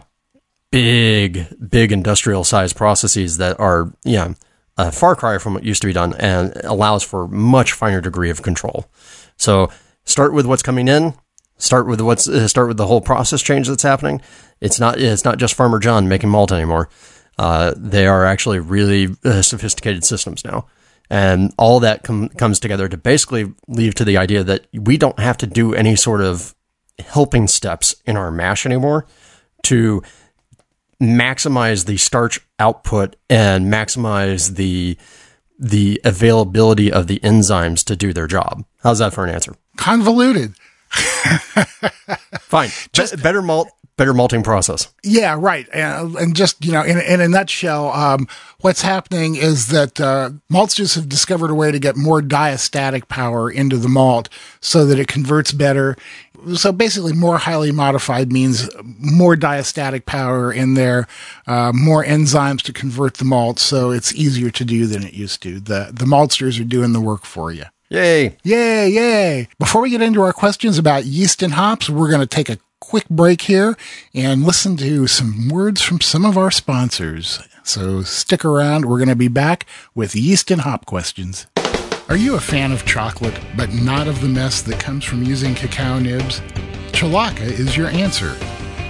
big, big industrial sized processes that are, you know, a far cry from what used to be done and allows for much finer degree of control. So start with what's coming in. Start with what's uh, start with the whole process change that's happening. It's not it's not just Farmer John making malt anymore. Uh, they are actually really uh, sophisticated systems now, and all that com- comes together to basically lead to the idea that we don't have to do any sort of helping steps in our mash anymore to maximize the starch output and maximize the the availability of the enzymes to do their job. How's that for an answer? Convoluted. Fine. Just better malt, better malting process. Yeah, right. And, and just, you know, in, in a nutshell, um, what's happening is that uh, maltsters have discovered a way to get more diastatic power into the malt so that it converts better. So basically, more highly modified means more diastatic power in there, uh, more enzymes to convert the malt, so it's easier to do than it used to. The the maltsters are doing the work for you. Yay. Yay, yay. Before we get into our questions about yeast and hops, we're going to take a quick break here and listen to some words from some of our sponsors. So stick around. We're going to be back with yeast and hop questions. Are you a fan of chocolate, but not of the mess that comes from using cacao nibs? Cholaca is your answer.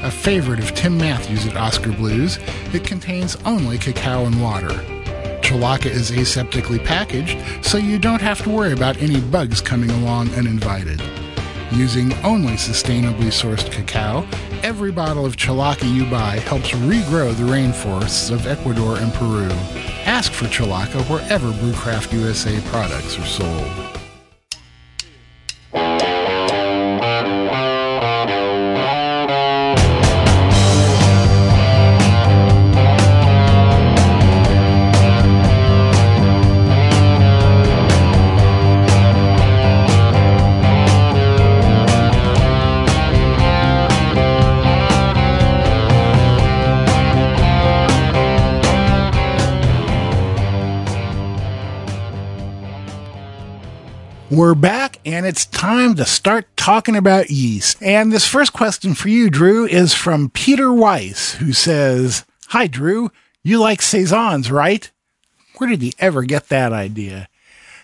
A favorite of Tim Matthews at Oskar Blues, it contains only cacao and water. Cholaca is aseptically packaged, so you don't have to worry about any bugs coming along uninvited. Using only sustainably sourced cacao, every bottle of Cholaca you buy helps regrow the rainforests of Ecuador and Peru. Ask for Cholaca wherever BrewCraft USA products are sold. We're back and it's time to start talking about yeast. And this first question for you, Drew, is from Peter Weiss, who says, Hi, Drew. You like Saisons, right? Where did he ever get that idea?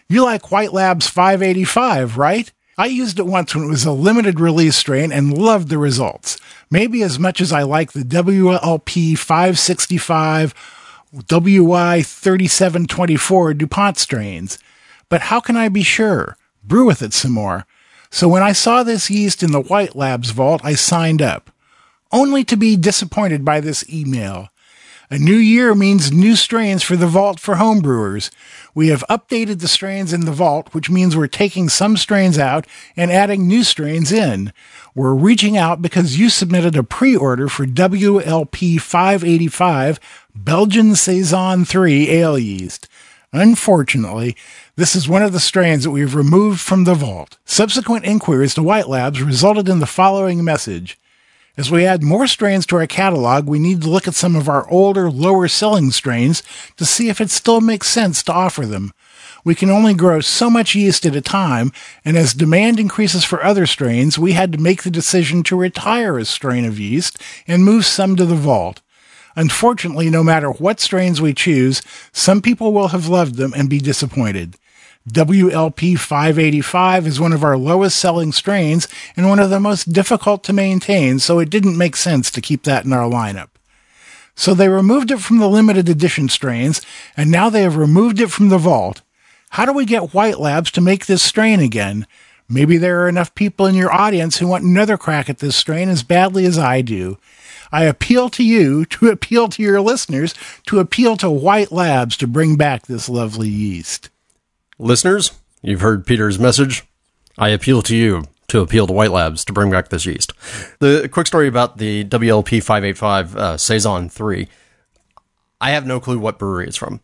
You like White Labs 585, right? I used it once when it was a limited release strain and loved the results. Maybe as much as I like the WLP 565 WI 3724 DuPont strains. But how can I be sure? Brew with it some more. So when I saw this yeast in the White Labs vault, I signed up. Only to be disappointed by this email. A new year means new strains for the vault for homebrewers. We have updated the strains in the vault, which means we're taking some strains out and adding new strains in. We're reaching out because you submitted a pre-order for WLP 585 Belgian Saison 3 ale yeast. Unfortunately, this is one of the strains that we've removed from the vault. Subsequent inquiries to White Labs resulted in the following message. As we add more strains to our catalog, we need to look at some of our older, lower selling strains to see if it still makes sense to offer them. We can only grow so much yeast at a time, and as demand increases for other strains, we had to make the decision to retire a strain of yeast and move some to the vault. Unfortunately, no matter what strains we choose, some people will have loved them and be disappointed. WLP 585 is one of our lowest selling strains and one of the most difficult to maintain, so it didn't make sense to keep that in our lineup. So they removed it from the limited edition strains, and now they have removed it from the vault. How do we get White Labs to make this strain again? Maybe there are enough people in your audience who want another crack at this strain as badly as I do. I appeal to you, to appeal to your listeners, to appeal to White Labs to bring back this lovely yeast. Listeners, you've heard Peter's message. I appeal to you to appeal to White Labs to bring back this yeast. The quick story about the WLP 585 uh, Saison 3. I have no clue what brewery it's from,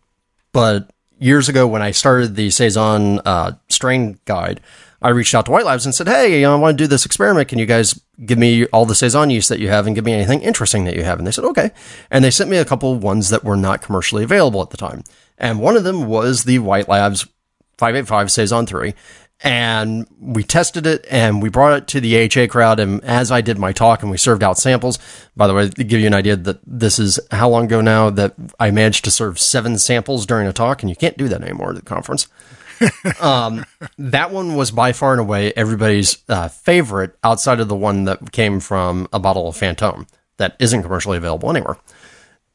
but years ago when I started the Saison uh, strain guide, I reached out to White Labs and said, "Hey, you know, I want to do this experiment. Can you guys give me all the saison yeast that you have and give me anything interesting that you have?" And they said, "Okay." And they sent me a couple ones that were not commercially available at the time, and one of them was the White Labs 585 saison three. And we tested it and we brought it to the AHA crowd. And as I did my talk and we served out samples, by the way, to give you an idea that this is how long ago now that I managed to serve seven samples during a talk, and you can't do that anymore at the conference um, that one was by far and away everybody's uh, favorite outside of the one that came from a bottle of Fantôme that isn't commercially available anywhere.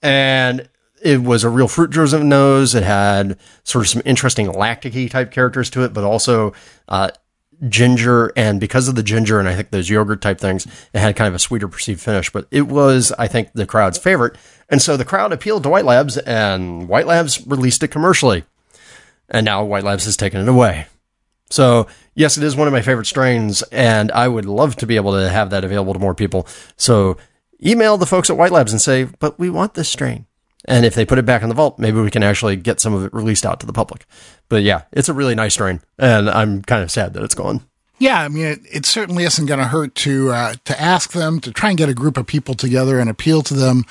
And it was a real fruit driven nose. It had sort of some interesting lactic type characters to it, but also uh, ginger. And because of the ginger and I think those yogurt type things, it had kind of a sweeter perceived finish. But it was, I think, the crowd's favorite. And so the crowd appealed to White Labs, and White Labs released it commercially and now White Labs has taken it away. So, yes, it is one of my favorite strains, and I would love to be able to have that available to more people. So, email the folks at White Labs and say, but we want this strain. And if they put it back in the vault, maybe we can actually get some of it released out to the public. But yeah, it's a really nice strain, and I'm kind of sad that it's gone. Yeah, I mean, it, it certainly isn't going to hurt to uh, to ask them to try and get a group of people together and appeal to them.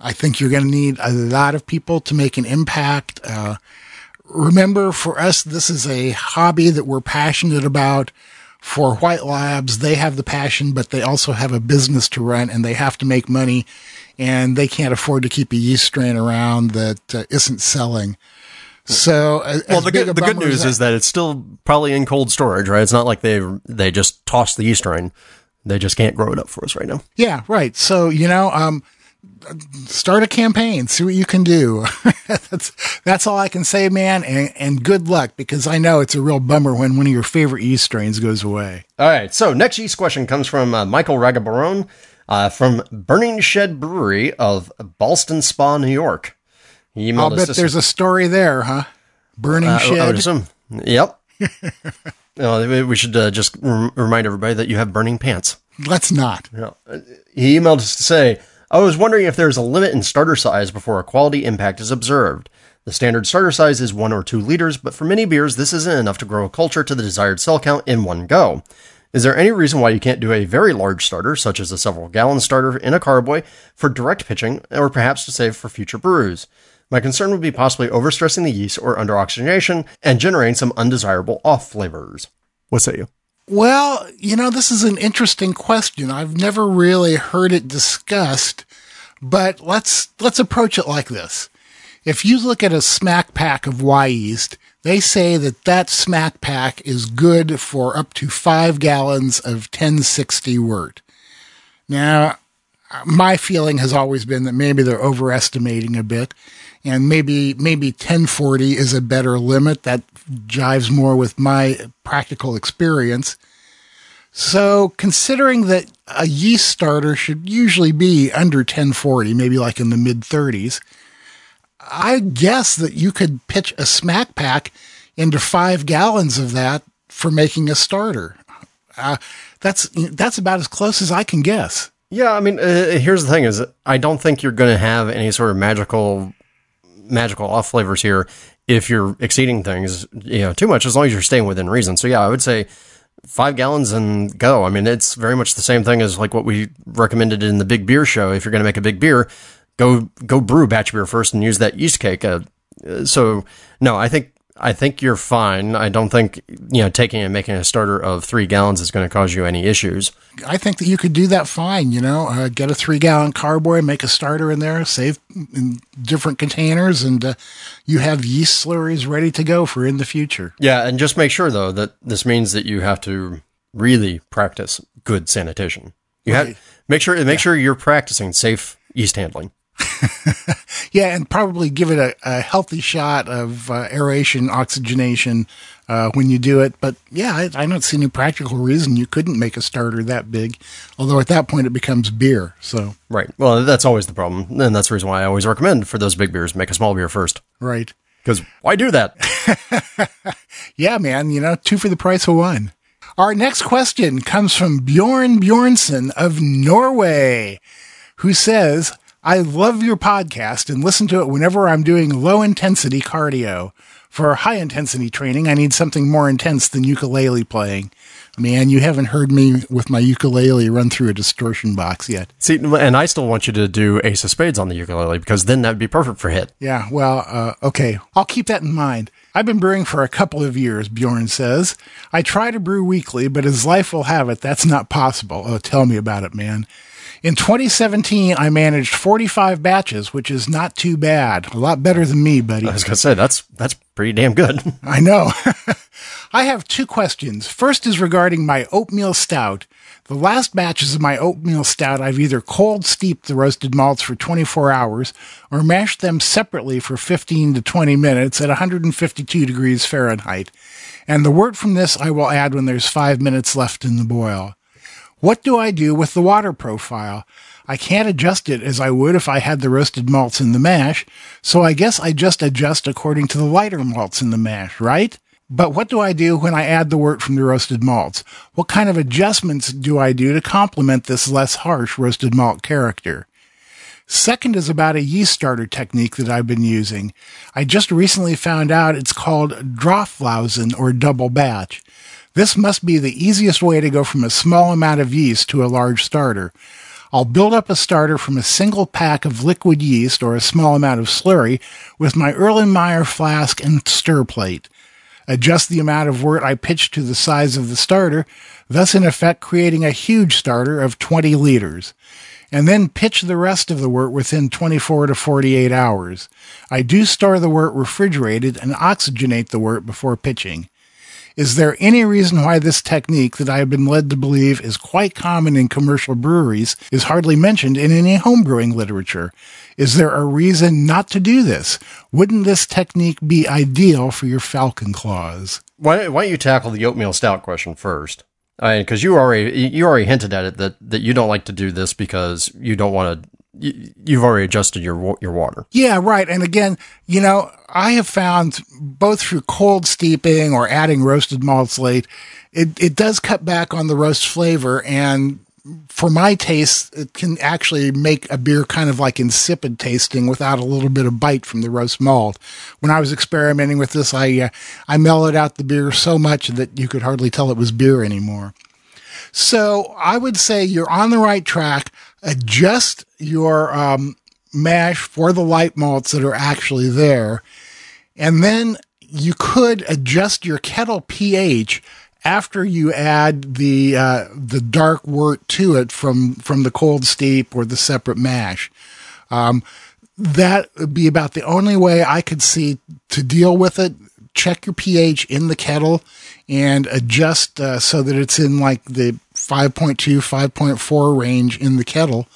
I think you're going to need a lot of people to make an impact. Uh, remember, for us, this is a hobby that we're passionate about. For White Labs, they have the passion, but they also have a business to run and they have to make money and they can't afford to keep a yeast strain around that uh, not selling. So, well, the good, the good news that, is that it's still probably in cold storage, right? It's not like they they just tossed the yeast strain; they just can't grow it up for us right now. Yeah, right. So you know, um, start a campaign, see what you can do. that's that's all I can say, man. And, and, good luck because I know it's a real bummer when one of your favorite yeast strains goes away. All right. So next yeast question comes from uh, Michael Ragabarone uh, from Burning Shed Brewery of Ballston Spa, New York. He I'll bet there's a story there, huh? Burning uh, Shed. I would assume. Yep. we should uh, just remind everybody that you have burning pants. Let's not. You know, he emailed us to say I was wondering if there's a limit in starter size before a quality impact is observed. The standard starter size is 1 or 2 liters, but for many beers, this isn't enough to grow a culture to the desired cell count in one go. Is there any reason why you can't do a very large starter, such as a several gallon starter in a carboy, for direct pitching, or perhaps to save for future brews? My concern would be possibly overstressing the yeast or under oxygenation and generating some undesirable off flavors. What say you? Well, you know, this is an interesting question. I've never really heard it discussed, but let's let's approach it like this. If you look at a smack pack of Wyeast, they say that that smack pack is good for up to five gallons of 1060 wort. Now, my feeling has always been that maybe they're overestimating a bit and maybe maybe 1040 is a better limit that jives more with my practical experience so considering that a yeast starter should usually be under 1040 maybe like in the mid 30s i guess that you could pitch a smack pack into five gallons of that for making a starter uh, that's that's about as close as i can guess yeah, I mean, uh, here's the thing: is I don't think you're going to have any sort of magical magical off flavors here if you're exceeding things, you know, too much, as long as you're staying within reason. So yeah, I would say five gallons and go. I mean, it's very much the same thing as like what we recommended in the big beer show. If you're going to make a big beer, go, go brew batch beer first and use that yeast cake. Uh, so no, I think I think you're fine. I don't think you know taking and making a starter of three gallons is going to cause you any issues. I think that you could do that fine. You know, uh, get a three gallon carboy, make a starter in there, save in different containers, and uh, you have yeast slurries ready to go for in the future. Yeah, and just make sure though that this means that you have to really practice good sanitation. You right. have make sure make yeah. sure you're practicing safe yeast handling. yeah, and probably give it a, a healthy shot of uh, aeration, oxygenation uh, when you do it. But yeah, I, I, don't see any practical reason you couldn't make a starter that big. Although at that point it becomes beer. So right. Well, that's always the problem, and that's the reason why I always recommend for those big beers make a small beer first. Right. Because why do that? yeah, man, you know, two for the price of one. Our next question comes from Bjorn Bjornson of Norway, who says, I love your podcast and listen to it whenever I'm doing low intensity cardio. For high intensity training, I need something more intense than ukulele playing. Man, you haven't heard me with my ukulele run through a distortion box yet. See, and I still want you to do Ace of Spades on the ukulele because then that'd be perfect for HIIT. Yeah, well, uh, okay. I'll keep that in mind. I've been brewing for a couple of years, Bjorn says. I try to brew weekly, but as life will have it, that's not possible. Oh, tell me about it, man. In 2017, I managed 45 batches, which is not too bad. A lot better than me, buddy. I was going to say, that's, that's pretty damn good. I know. I have two questions. First is regarding my oatmeal stout. The last batches of my oatmeal stout, I've either cold steeped the roasted malts for 24 hours or mashed them separately for 15 to 20 minutes at 152 degrees Fahrenheit. And the wort from this I will add when there's five minutes left in the boil. What do I do with the water profile? I can't adjust it as I would if I had the roasted malts in the mash, so I guess I just adjust according to the lighter malts in the mash, right? But what do I do when I add the wort from the roasted malts? What kind of adjustments do I do to complement this less harsh roasted malt character? Second is about a yeast starter technique that I've been using. I just recently found out it's called Drauflassen or double batch. This must be the easiest way to go from a small amount of yeast to a large starter. I'll build up a starter from a single pack of liquid yeast or a small amount of slurry with my Erlenmeyer flask and stir plate adjust the amount of wort I pitch to the size of the starter, thus in effect creating a huge starter of 20 liters. And then pitch the rest of the wort within 24 to 48 hours. I do store the wort refrigerated and oxygenate the wort before pitching. Is there any reason why this technique that I have been led to believe is quite common in commercial breweries is hardly mentioned in any homebrewing literature? Is there a reason not to do this? Wouldn't this technique be ideal for your Falcon Claws? Why, why don't you tackle the oatmeal stout question first? Because you already you already hinted at it that, that you don't like to do this because you don't want to you've already adjusted your your water. Yeah, right. And again, you know, I have found both through cold steeping or adding roasted malts late, it it does cut back on the roast flavor and for my taste, it can actually make a beer kind of like insipid tasting without a little bit of bite from the roast malt. When I was experimenting with this, I uh, I mellowed out the beer so much that you could hardly tell it was beer anymore. So I would say you're on the right track. Adjust your um, mash for the light malts that are actually there. And then you could adjust your kettle pH after you add the uh, the dark wort to it from from the cold steep or the separate mash. Um, that would be about the only way I could see to deal with it. Check your pH in the kettle and adjust uh, so that it's in like the 5.2, 5.4 range in the kettle.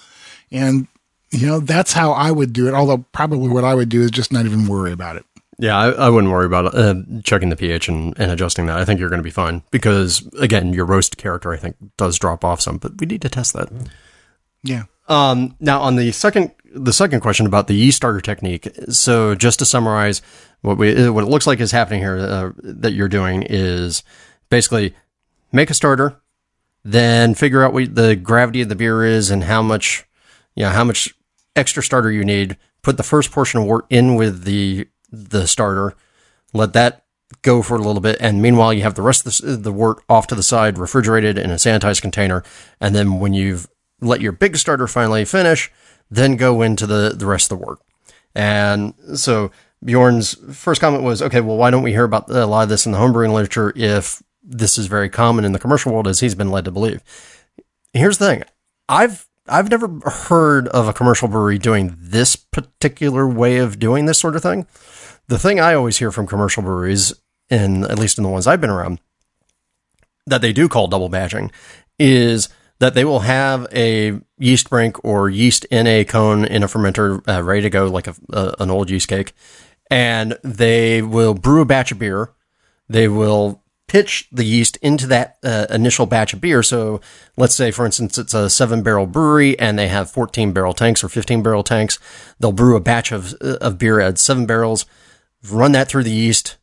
And, you know, that's how I would do it. Although probably what I would do is just not even worry about it. Yeah, I, I wouldn't worry about uh, checking the pH and, and adjusting that. I think you're going to be fine because, again, your roast character, I think, does drop off some, but we need to test that. Yeah. Um, now, on the second the second question about the yeast starter technique. So, just to summarize, what we what it looks like is happening here uh, that you're doing is basically make a starter, then figure out what the gravity of the beer is and how much, you know, how much extra starter you need. Put the first portion of wort in with the the starter, let that go for a little bit, and meanwhile you have the rest of the, the wort off to the side, refrigerated in a sanitized container, and then when you've let your big starter finally finish, then go into the the rest of the wort. And so Bjorn's first comment was, okay, well, why don't we hear about a lot of this in the homebrewing literature if this is very common in the commercial world, as he's been led to believe. Here's the thing: I've I've never heard of a commercial brewery doing this particular way of doing this sort of thing. The thing I always hear from commercial breweries, and at least in the ones I've been around, that they do call double batching, is that they will have a yeast brink or yeast in a cone in a fermenter uh, ready to go, like a, a, an old yeast cake, and they will brew a batch of beer. They will pitch the yeast into that uh, initial batch of beer. So let's say, for instance, it's a seven barrel brewery and they have 14 barrel tanks or 15 barrel tanks. They'll brew a batch of, uh, of beer at seven barrels. run that through the yeast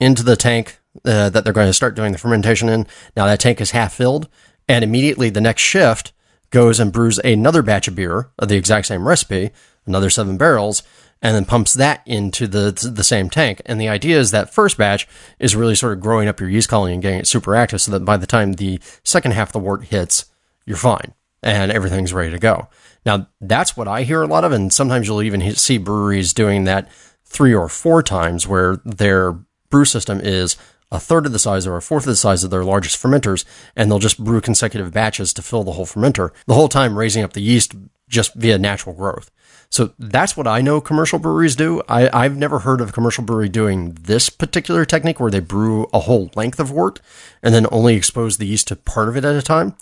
into the tank uh, that they're going to start doing the fermentation in. Now that tank is half filled, and immediately the next shift goes and brews another batch of beer of the exact same recipe, another seven barrels, and then pumps that into the the same tank. And the idea is that first batch is really sort of growing up your yeast colony and getting it super active, so that by the time the second half of the wort hits, you're fine and everything's ready to go. Now that's what I hear a lot of, and sometimes you'll even see breweries doing that three or four times, where their brew system is a third of the size or a fourth of the size of their largest fermenters, and they'll just brew consecutive batches to fill the whole fermenter, the whole time raising up the yeast just via natural growth. So that's what I know commercial breweries do. I, I've never heard of a commercial brewery doing this particular technique where they brew a whole length of wort and then only expose the yeast to part of it at a time,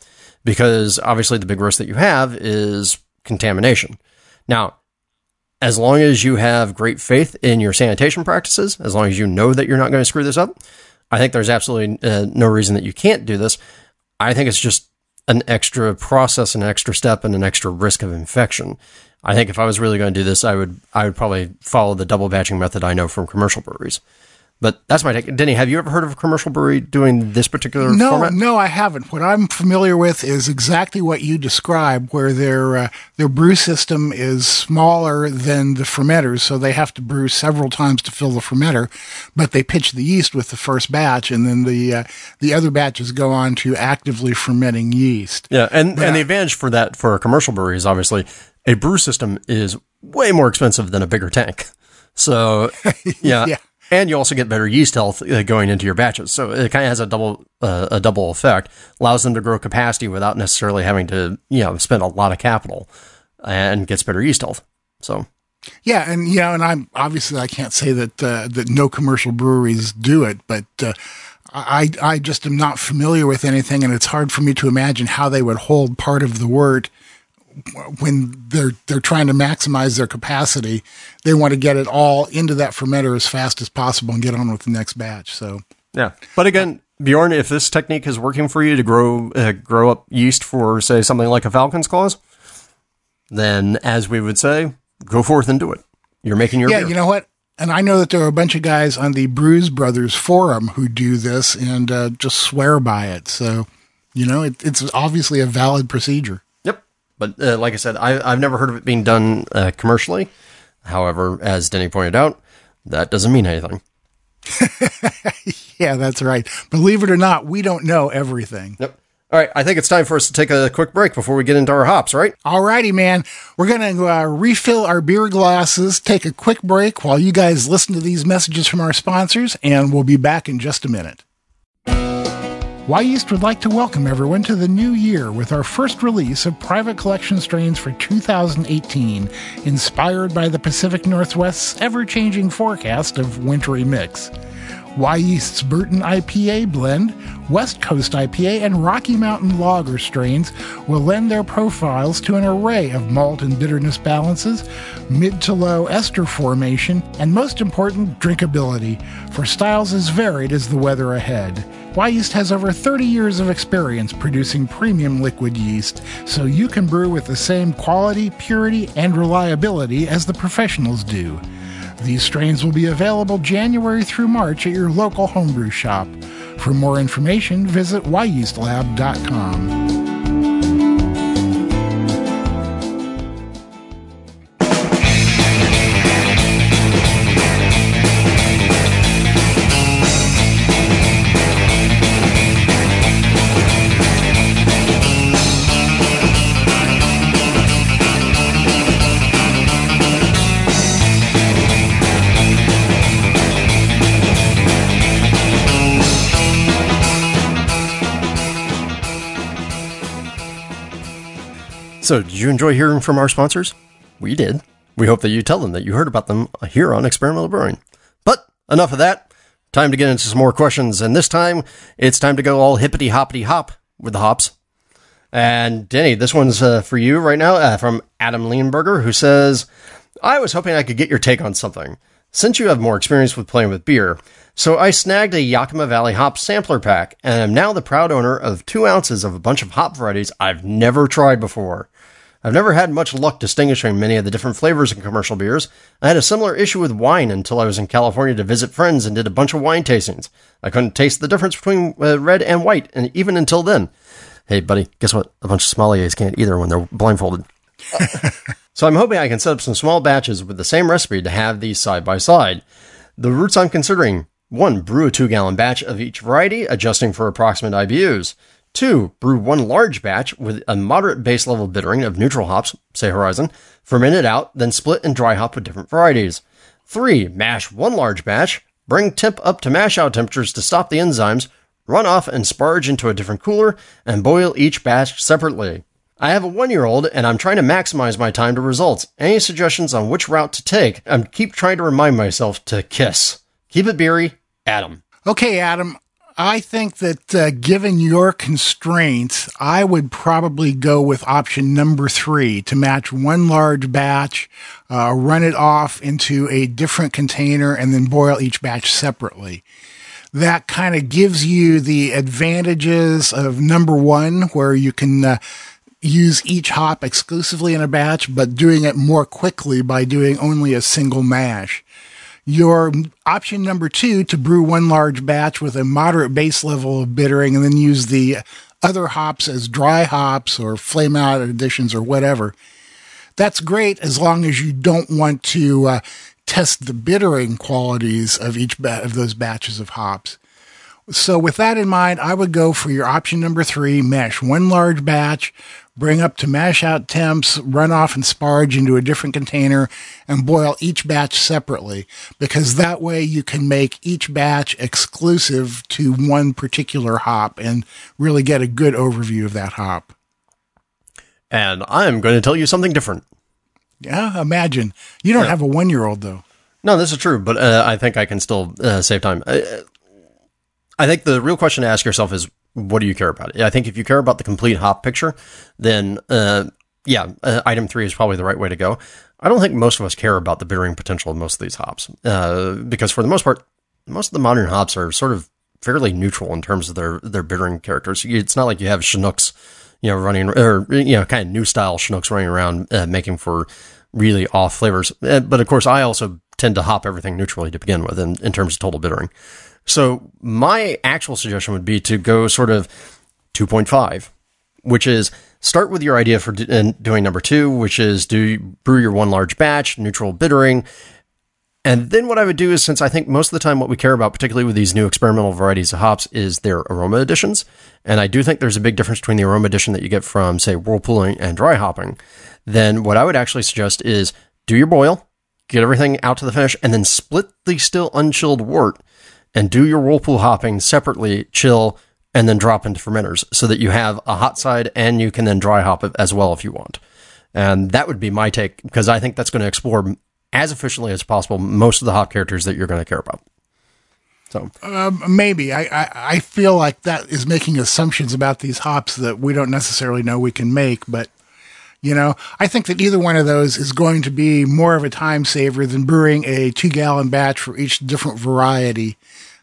because obviously the big risk that you have is contamination. Now, as long as you have great faith in your sanitation practices, as long as you know that you're not going to screw this up, I think there's absolutely uh, no reason that you can't do this. I think it's just an extra process, an extra step, and an extra risk of infection. I think if I was really going to do this, I would I would probably follow the double batching method I know from commercial breweries. But that's my take. Denny, have you ever heard of a commercial brewery doing this particular no, format? No, I haven't. What I'm familiar with is exactly what you described, where their uh, their brew system is smaller than the fermenters, so they have to brew several times to fill the fermenter. But they pitch the yeast with the first batch, and then the uh, the other batches go on to actively fermenting yeast. Yeah, and but and the advantage for that for a commercial brewery is obviously a brew system is way more expensive than a bigger tank. So yeah. yeah and you also get better yeast health uh, going into your batches. So it kind of has a double uh, a double effect. Allows them to grow capacity without necessarily having to you know spend a lot of capital, and gets better yeast health. So. Yeah, and you know, and I'm obviously I can't say that uh, that no commercial breweries do it, but uh, I I just am not familiar with anything, and it's hard for me to imagine how they would hold part of the wort when they're they're trying to maximize their capacity, they want to get it all into that fermenter as fast as possible and get on with the next batch. So yeah, but again, Bjorn, if this technique is working for you to grow uh, grow up yeast for say something like a Falcon's Claws, then as we would say, go forth and do it. You're making your yeah. Beer. You know what? And I know that there are a bunch of guys on the Brews Brothers forum who do this and uh, just swear by it. So you know, it, it's obviously a valid procedure. But uh, like I said, I, have never heard of it being done uh, commercially. However, as Denny pointed out, that doesn't mean anything. yeah, that's right. Believe it or not, we don't know everything. Yep. All right, I think it's time for us to take a quick break before we get into our hops, right? All righty, man. We're going to uh, refill our beer glasses, take a quick break while you guys listen to these messages from our sponsors, and we'll be back in just a minute. Wyeast would like to welcome everyone to the new year with our first release of private collection strains for 2018, inspired by the Pacific Northwest's ever changing forecast of wintry mix. Wyeast's Burton IPA blend, West Coast IPA, and Rocky Mountain Lager strains will lend their profiles to an array of malt and bitterness balances, mid to low ester formation, and most important, drinkability, for styles as varied as the weather ahead. Wyeast has over 30 years of experience producing premium liquid yeast, so you can brew with the same quality, purity, and reliability as the professionals do. These strains will be available January through March at your local homebrew shop. For more information, visit wyeastlab.com. So, did you enjoy hearing from our sponsors? We did. We hope that you tell them that you heard about them here on Experimental Brewing. But enough of that. Time to get into some more questions, and this time it's time to go all hippity hoppity hop with the hops. And Denny, this one's uh, for you right now uh, from Adam Leonberger, who says, I was hoping I could get your take on something. Since you have more experience with playing with beer, so I snagged a Yakima Valley hop sampler pack and am now the proud owner of two ounces of a bunch of hop varieties I've never tried before. I've never had much luck distinguishing many of the different flavors in commercial beers. I had a similar issue with wine until I was in California to visit friends and did a bunch of wine tastings. I couldn't taste the difference between uh, red and white, and even until then. Hey, buddy, guess what? A bunch of sommeliers can't either when they're blindfolded. so I'm hoping I can set up some small batches with the same recipe to have these side by side. The routes I'm considering one, brew a two gallon batch of each variety, adjusting for approximate IBUs. Two, brew one large batch with a moderate base level bittering of neutral hops, say Horizon, ferment it out, then split and dry hop with different varieties. Three, mash one large batch, bring temp up to mash out temperatures to stop the enzymes, run off and sparge into a different cooler, and boil each batch separately. I have a one year old and I'm trying to maximize my time to results. Any suggestions on which route to take? I keep trying to remind myself to kiss. Keep it beery, Adam. Okay, Adam, I think that uh, given your constraints, I would probably go with option number three to match one large batch, uh, run it off into a different container, and then boil each batch separately. That kind of gives you the advantages of number one, where you can uh, use each hop exclusively in a batch, but doing it more quickly by doing only a single mash. Your option number two to brew one large batch with a moderate base level of bittering and then use the other hops as dry hops or flame out additions or whatever. That's great as long as you don't want to uh, test the bittering qualities of each ba- of those batches of hops. So with that in mind, I would go for your option number three, mash one large batch, bring up to mash out temps, run off and sparge into a different container, and boil each batch separately, because that way you can make each batch exclusive to one particular hop and really get a good overview of that hop. And I'm going to tell you something different. Yeah, imagine. You don't yeah. have a one year old, though. No, this is true, but uh, I think I can still uh, save time. I, uh, I think the real question to ask yourself is what do you care about? I think if you care about the complete hop picture, then uh, yeah, uh, item three is probably the right way to go. I don't think most of us care about the bittering potential of most of these hops uh, because for the most part, most of the modern hops are sort of fairly neutral in terms of their their bittering characters. It's not like you have Chinooks, you know, running or you know, kind of new style Chinooks running around uh, making for really off flavors. Uh, but of course, I also tend to hop everything neutrally to begin with in, in terms of total bittering. So my actual suggestion would be to go sort of 2.5, which is start with your idea for uh, doing number two, which is do brew your one large batch, neutral bittering. And then what I would do is since I think most of the time what we care about, particularly with these new experimental varieties of hops, is their aroma additions. And I do think there's a big difference between the aroma addition that you get from, say, whirlpooling and dry hopping. Then what I would actually suggest is do your boil, get everything out to the finish, and then split the still unchilled wort and do your whirlpool hopping separately, chill, and then drop into fermenters so that you have a hot side and you can then dry hop it as well if you want. And that would be my take because I think that's going to explore as efficiently as possible most of the hop characters that you're going to care about. So um, maybe I, I, I feel like that is making assumptions about these hops that we don't necessarily know we can make, but you know, I think that either one of those is going to be more of a time saver than brewing a two gallon batch for each different variety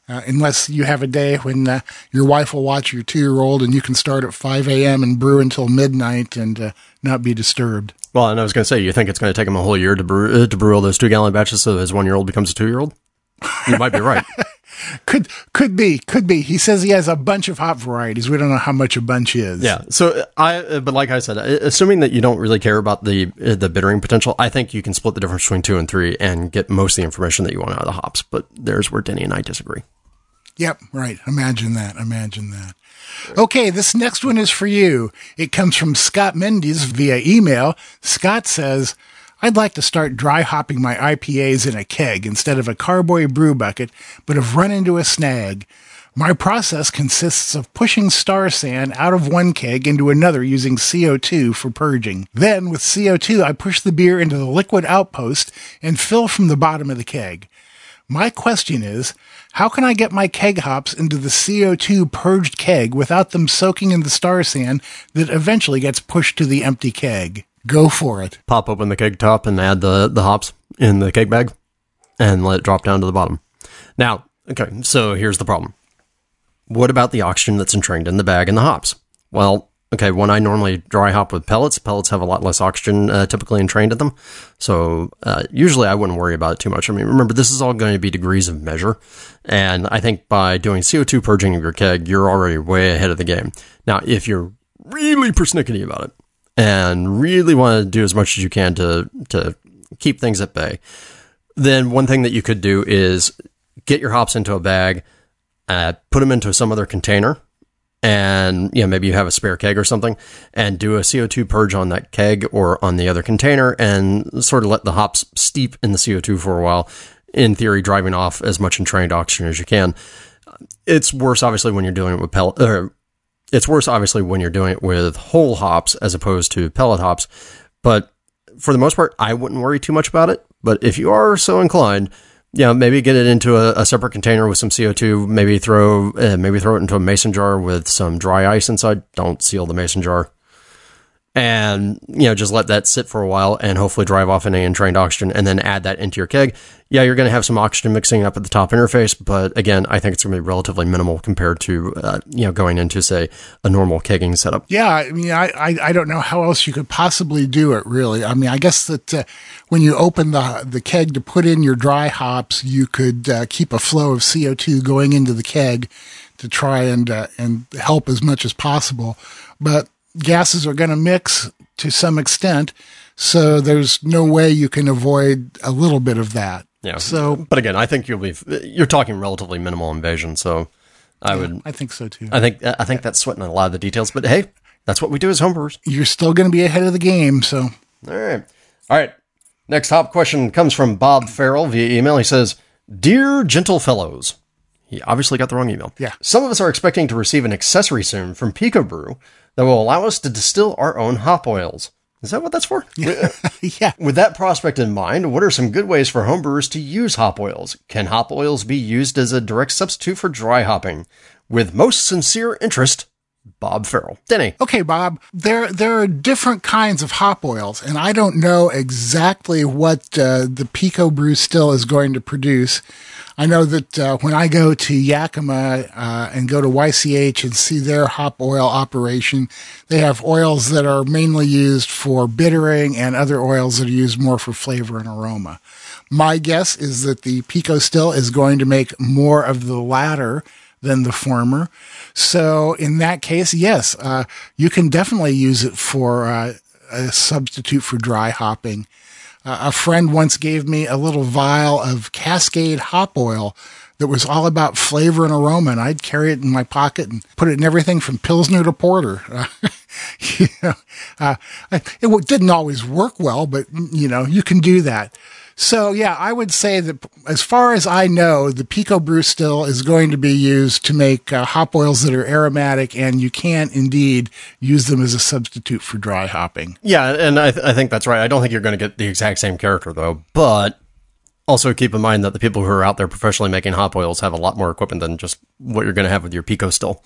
uh, unless you have a day when uh, your wife will watch your two year old and you can start at 5 a.m. and brew until midnight and uh, not be disturbed. Well, and I was going to say, you think it's going to take him a whole year to brew, uh, to brew all those two gallon batches so his one year old becomes a two year old? You might be right. could could be could be. He says he has a bunch of hop varieties. We don't know how much a bunch is. Yeah. So I, uh, but like I said, uh, assuming that you don't really care about the the bittering potential, I think you can split the difference between two and three and get most of the information that you want out of the hops. But there's where Denny and I disagree. Yep, right. Imagine that. Imagine that. Okay, this next one is for you. It comes from Scott Mendes via email. Scott says, I'd like to start dry hopping my IPAs in a keg instead of a carboy brew bucket, but have run into a snag. My process consists of pushing star san out of one keg into another using CO2 for purging. Then, with CO2, I push the beer into the liquid outpost and fill from the bottom of the keg. My question is, how can I get my keg hops into the CO2 purged keg without them soaking in the star san that eventually gets pushed to the empty keg? Go for it. Pop open the keg top and add the, the hops in the keg bag and let it drop down to the bottom. Now, okay, so here's the problem. What about the oxygen that's entrained in the bag and the hops? Well, okay, when I normally dry hop with pellets, pellets have a lot less oxygen uh, typically entrained in them. So uh, usually I wouldn't worry about it too much. I mean, remember, this is all going to be degrees of measure. And I think by doing CO2 purging of your keg, you're already way ahead of the game. Now, if you're really persnickety about it and really want to do as much as you can to, to keep things at bay, then one thing that you could do is get your hops into a bag, uh, put them into some other container and you know maybe you have a spare keg or something and do a CO2 purge on that keg or on the other container and sort of let the hops steep in the CO2 for a while in theory driving off as much entrained oxygen as you can. It's worse obviously when you're doing it with pellet or it's worse obviously when you're doing it with whole hops as opposed to pellet hops but for the most part I wouldn't worry too much about it but if you are so inclined yeah, maybe get it into a, a, separate container with some CO2. Maybe throw, uh, maybe throw it into a mason jar with some dry ice inside. Don't seal the mason jar and you know just let that sit for a while and hopefully drive off any entrained oxygen and then add that into your keg. Yeah you're going to have some oxygen mixing up at the top interface but again i think it's going to be relatively minimal compared to uh, you know going into say a normal kegging setup. Yeah i mean I, I, I don't know how else you could possibly do it really. I mean i guess that uh, when you open the the keg to put in your dry hops you could uh, keep a flow of co2 going into the keg to try and uh, and help as much as possible. But gases are going to mix to some extent. So there's no way you can avoid a little bit of that. Yeah. So, but again, I think you'll be, you're talking relatively minimal invasion. So I yeah, would, I think so too. I think, I think that's sweating a lot of the details, but hey, that's what we do as homebrewers. You're still going to be ahead of the game. So, all right. All right. Next top question comes from Bob Farrell via email. He says, Dear gentle fellows, he obviously got the wrong email. Yeah. Some of us are expecting to receive an accessory soon from PicoBrew that will allow us to distill our own hop oils. Is that what that's for? yeah. With that prospect in mind, what are some good ways for homebrewers to use hop oils? Can hop oils be used as a direct substitute for dry hopping? With most sincere interest, Bob Farrell. Denny. Okay, Bob. There there are different kinds of hop oils, and I don't know exactly what uh, the PicoBrew still is going to produce. I know that uh, when I go to Yakima uh, and go to YCH and see their hop oil operation, they have oils that are mainly used for bittering and other oils that are used more for flavor and aroma. My guess is that the PicoStill is going to make more of the latter than the former. So in that case, yes, uh, you can definitely use it for uh, a substitute for dry hopping. Uh, a friend once gave me a little vial of Cascade hop oil that was all about flavor and aroma, and I'd carry it in my pocket and put it in everything from Pilsner to Porter. You know, uh, it didn't always work well, but you know, you can do that. So yeah, I would say that as far as I know, the PicoBrew still is going to be used to make uh, hop oils that are aromatic, and you can indeed use them as a substitute for dry hopping. Yeah, and I, th- I think that's right. I don't think you're going to get the exact same character though, but also keep in mind that the people who are out there professionally making hop oils have a lot more equipment than just what you're going to have with your PicoStill.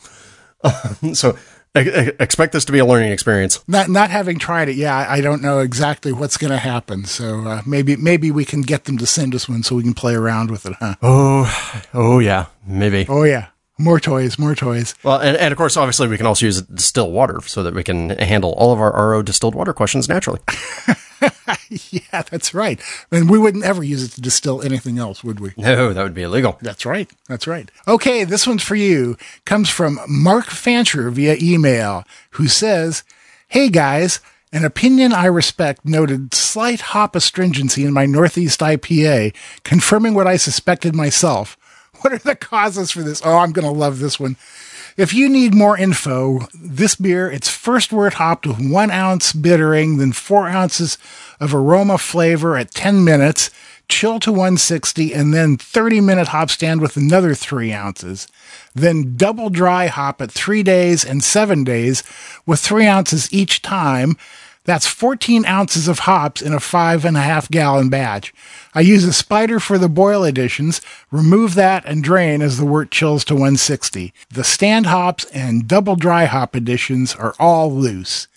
so expect this to be a learning experience. Not not having tried it, yeah, I don't know exactly what's going to happen. So uh, maybe maybe we can get them to send us one so we can play around with it, huh? Oh, oh yeah, maybe. Oh yeah, more toys, more toys. Well, and, and of course, obviously, we can also use distilled water so that we can handle all of our RO distilled water questions naturally. yeah, that's right. And we wouldn't ever use it to distill anything else, would we? No, that would be illegal. That's right. That's right. Okay, this one's for you. Comes from Mark Fancher via email, who says, Hey guys, an opinion I respect noted slight hop astringency in my Northeast IPA, confirming what I suspected myself. What are the causes for this? Oh, I'm going to love this one. If you need more info, this beer, it's first wort hopped with one ounce bittering, then four ounces of aroma flavor at 10 minutes, chill to 160, and then 30 minute hop stand with another three ounces. Then double dry hop at three days and seven days with three ounces each time that's 14 ounces of hops in a five and a half gallon batch. I use a spider for the boil additions, remove that and drain as the wort chills to 160. The stand hops and double dry hop additions are all loose.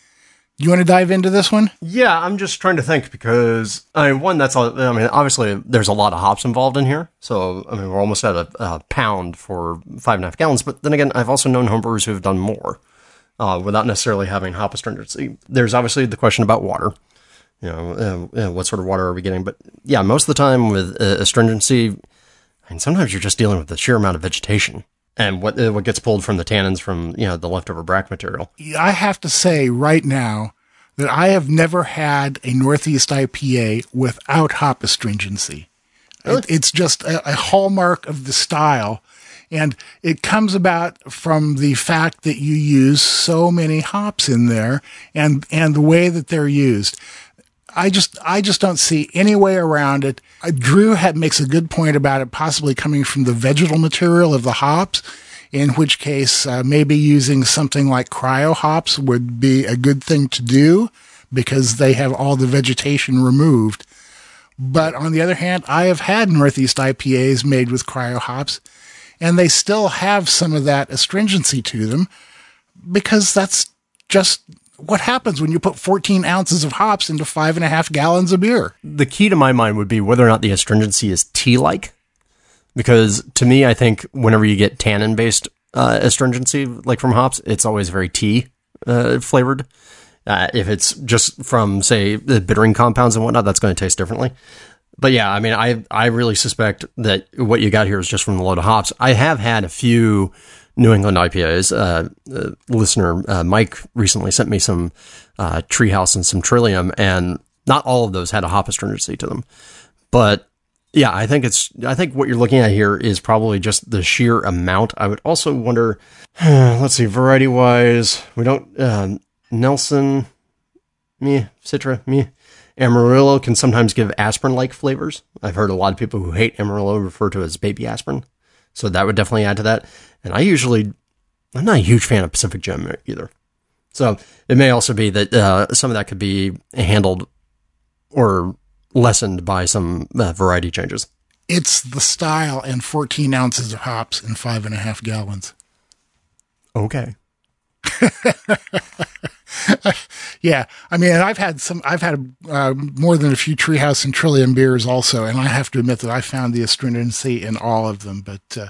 You want to dive into this one? Yeah, I'm just trying to think because I mean, one that's all, I mean, obviously there's a lot of hops involved in here, so I mean we're almost at a, a pound for five and a half gallons. But then again, I've also known homebrewers who have done more. Uh, without necessarily having hop astringency. There's obviously the question about water. You know, uh, uh, what sort of water are we getting? But yeah, most of the time with uh, astringency, I mean, sometimes you're just dealing with the sheer amount of vegetation and what uh, what gets pulled from the tannins from you know the leftover bract material. I have to say right now that I have never had a Northeast IPA without hop astringency. Really? It, it's just a, a hallmark of the style. And it comes about from the fact that you use so many hops in there and, and the way that they're used. I just, I just don't see any way around it. Uh, Drew had, makes a good point about it possibly coming from the vegetal material of the hops, in which case, uh, maybe using something like cryo hops would be a good thing to do because they have all the vegetation removed. But on the other hand, I have had Northeast IPAs made with cryo hops and they still have some of that astringency to them because that's just what happens when you put 14 ounces of hops into five and a half gallons of beer. The key to my mind would be whether or not the astringency is tea like. Because to me, I think whenever you get tannin based uh, astringency, like from hops, it's always very tea uh, flavored. Uh, if it's just from, say, the bittering compounds and whatnot, that's going to taste differently. But yeah, I mean, I I really suspect that what you got here is just from the load of hops. I have had a few New England IPAs. Uh, uh, listener uh, Mike recently sent me some uh, Treehouse and some Trillium, and not all of those had a hop astringency to them. But yeah, I think it's I think what you're looking at here is probably just the sheer amount. I would also wonder. let's see, variety wise, we don't um, Nelson, me Citra, me. Amarillo can sometimes give aspirin like flavors. I've heard a lot of people who hate Amarillo refer to it as baby aspirin. So that would definitely add to that. And I usually, I'm not a huge fan of Pacific Gem either. So it may also be that uh, some of that could be handled or lessened by some uh, variety changes. It's the style and 14 ounces of hops in five and a half gallons. Okay. yeah, I mean, I've had some. I've had uh, more than a few Treehouse and Trillium beers also, and I have to admit that I found the astringency in all of them. But uh,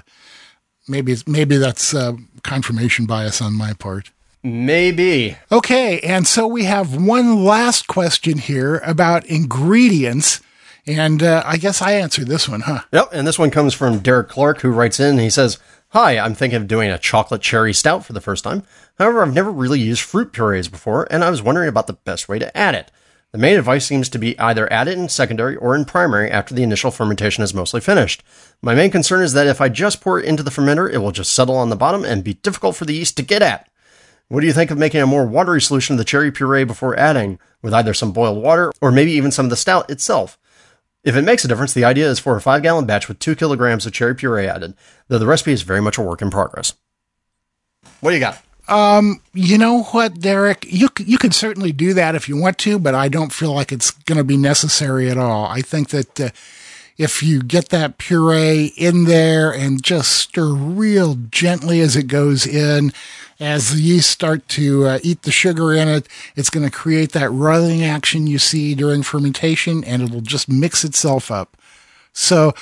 maybe maybe that's uh, confirmation bias on my part. Maybe. Okay, and so we have one last question here about ingredients. And uh, I guess I answered this one, huh? Yep. And this one comes from Derek Clark, who writes in. He says, Hi, I'm thinking of doing a chocolate cherry stout for the first time. However, I've never really used fruit purees before, and I was wondering about the best way to add it. The main advice seems to be either add it in secondary or in primary after the initial fermentation is mostly finished. My main concern is that if I just pour it into the fermenter, it will just settle on the bottom and be difficult for the yeast to get at. What do you think of making a more watery solution of the cherry puree before adding, with either some boiled water or maybe even some of the stout itself? If it makes a difference, the idea is for a 5 gallon batch with 2 kilograms of cherry puree added, though the recipe is very much a work in progress. What do you got? Um, you know what, Derek? You you could certainly do that if you want to, but I don't feel like it's going to be necessary at all. I think that uh, if you get that puree in there and just stir real gently as it goes in, as the yeast start to uh, eat the sugar in it, it's going to create that running action you see during fermentation, and it'll just mix itself up. So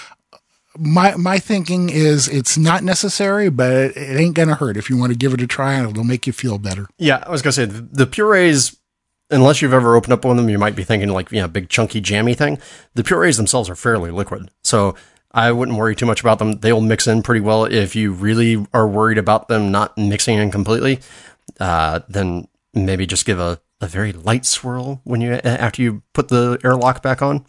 my my thinking is it's not necessary, but it, it ain't gonna hurt if you want to give it a try, and it'll make you feel better. Yeah, I was gonna say the, purees. Unless you've ever opened up one of them, you might be thinking like you know big chunky jammy thing. The purees themselves are fairly liquid, so I wouldn't worry too much about them. They'll mix in pretty well. If you really are worried about them not mixing in completely, uh, then maybe just give a, a very light swirl when you after you put the airlock back on.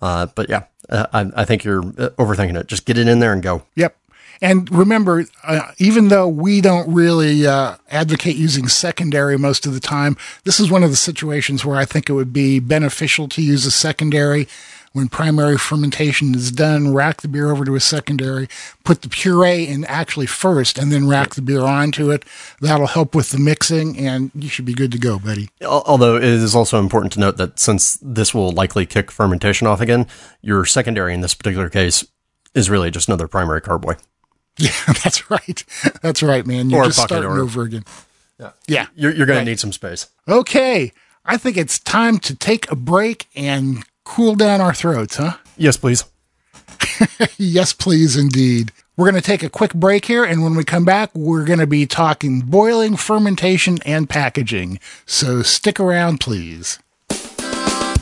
Uh, but yeah, uh, I, I, think you're uh, overthinking it. Just get it in there and go. Yep. And remember, uh, even though we don't really uh, advocate using secondary most of the time, this is one of the situations where I think it would be beneficial to use a secondary when primary fermentation is done, rack the beer over to a secondary, put the puree in actually first, and then rack the beer onto it. That'll help with the mixing, and you should be good to go, buddy. Although it is also important to note that since this will likely kick fermentation off again, your secondary in this particular case is really just another primary carboy. Yeah, that's right. That's right, man. You're or just starting over again. Yeah. Yeah. You're, you're going right. to need some space. Okay. I think it's time to take a break and cool down our throats, huh? Yes, please. yes, please, indeed. We're going to take a quick break here, and when we come back, we're going to be talking boiling, fermentation, and packaging. So stick around, please.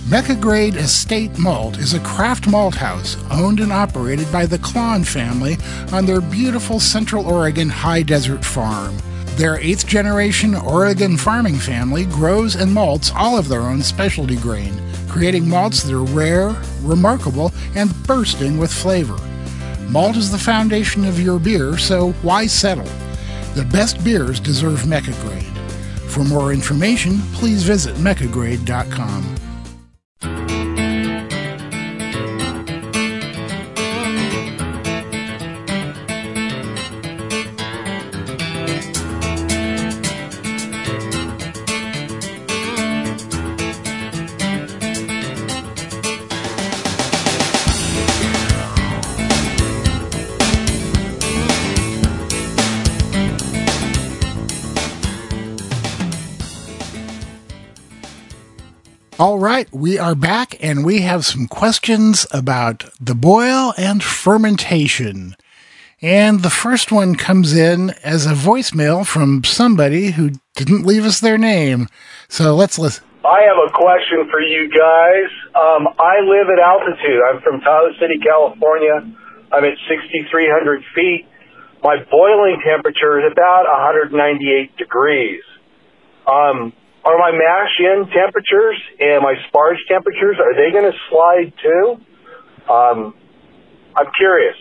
Mecca Grade Estate Malt is a craft malt house owned and operated by the Klann family on their beautiful Central Oregon high desert farm. Their eighth generation Oregon farming family grows and malts all of their own specialty grain, creating malts that are rare, remarkable, and bursting with flavor. Malt is the foundation of your beer, so why settle? The best beers deserve Mecca Grade. For more information, please visit meccagrade.com. All right, we are back and we have some questions about the boil and fermentation. And the first one comes in as a voicemail from somebody who didn't leave us their name. So let's listen. I have a question for you guys. Um, I live at altitude. I'm from Tahoe City, California. I'm at 6,300 feet. My boiling temperature is about 198 degrees. Um, are my mash in temperatures and my sparge temperatures, are they going to slide too? Um, I'm curious.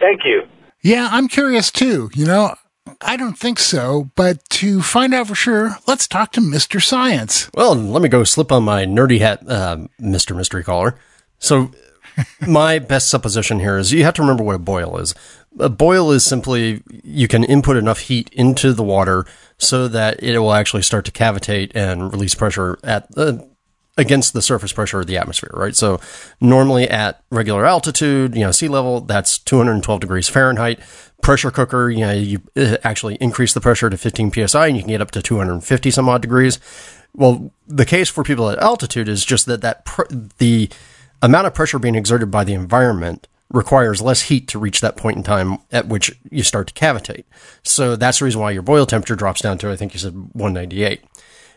Thank you. Yeah, I'm curious too. You know, I don't think so, but to find out for sure, let's talk to Mr. Science. Well, let me go slip on my nerdy hat, uh, Mr. Mystery Caller. So, my best supposition here is you have to remember what a boil is. A boil is simply you can input enough heat into the water so that it will actually start to cavitate and release pressure at the against the surface pressure of the atmosphere, right? So normally at regular altitude, you know, sea level, that's 212 degrees Fahrenheit. Pressure cooker, you know, you uh, actually increase the pressure to 15 psi and you can get up to 250 some odd degrees. Well, the case for people at altitude is just that that pr- the amount of pressure being exerted by the environment requires less heat to reach that point in time at which you start to cavitate. So that's the reason why your boil temperature drops down to, I think you said 198.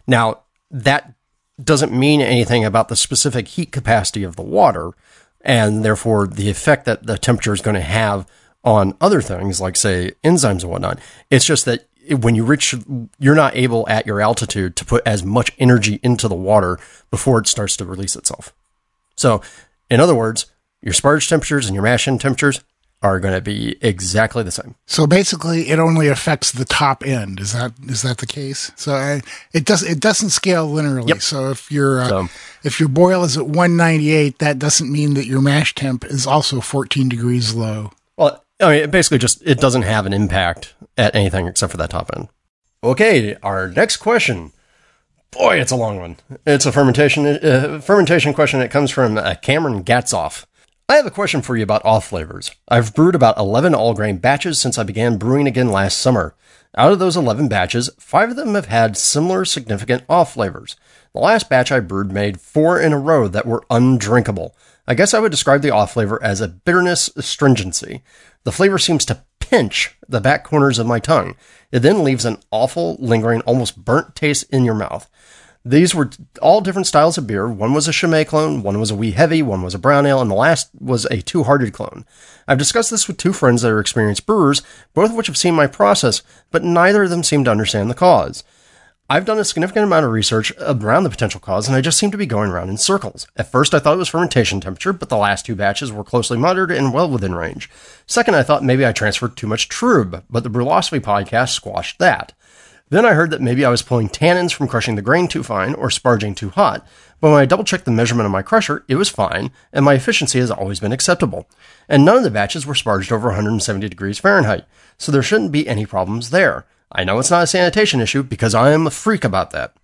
Now, that doesn't mean anything about the specific heat capacity of the water and therefore the effect that the temperature is going to have on other things like say enzymes and whatnot. It's just that when you reach, you're not able at your altitude to put as much energy into the water before it starts to release itself. So in other words, your sparge temperatures and your mash in temperatures are going to be exactly the same. So basically, it only affects the top end. Is that is that the case? So I, it does it doesn't scale linearly. Yep. So if your uh, So- if your boil is at 198, that doesn't mean that your mash temp is also 14 degrees low. Well, I mean, it basically just it doesn't have an impact at anything except for that top end. Okay, our next question. Boy, it's a long one. It's a fermentation uh, fermentation question. It comes from uh, Cameron Gatzoff. I have a question for you about off flavors. I've brewed about 11 all grain batches since I began brewing again last summer. Out of those 11 batches, five of them have had similar significant off flavors. The last batch I brewed made four in a row that were undrinkable. I guess I would describe the off flavor as a bitterness astringency. The flavor seems to pinch the back corners of my tongue. It then leaves an awful, lingering, almost burnt taste in your mouth. These were all different styles of beer. One was a Chimay clone, one was a wee heavy, one was a brown ale, and the last was a two hearted clone. I've discussed this with two friends that are experienced brewers, both of which have seen my process, but neither of them seem to understand the cause. I've done a significant amount of research around the potential cause, and I just seem to be going around in circles. At first, I thought it was fermentation temperature, but the last two batches were closely monitored and well within range. Second, I thought maybe I transferred too much trub, but the Brülosophy podcast squashed that. Then I heard that maybe I was pulling tannins from crushing the grain too fine or sparging too hot, but when I double checked the measurement of my crusher, it was fine, and my efficiency has always been acceptable. And none of the batches were sparged over 170 degrees Fahrenheit, so there shouldn't be any problems there. I know it's not a sanitation issue because I am a freak about that.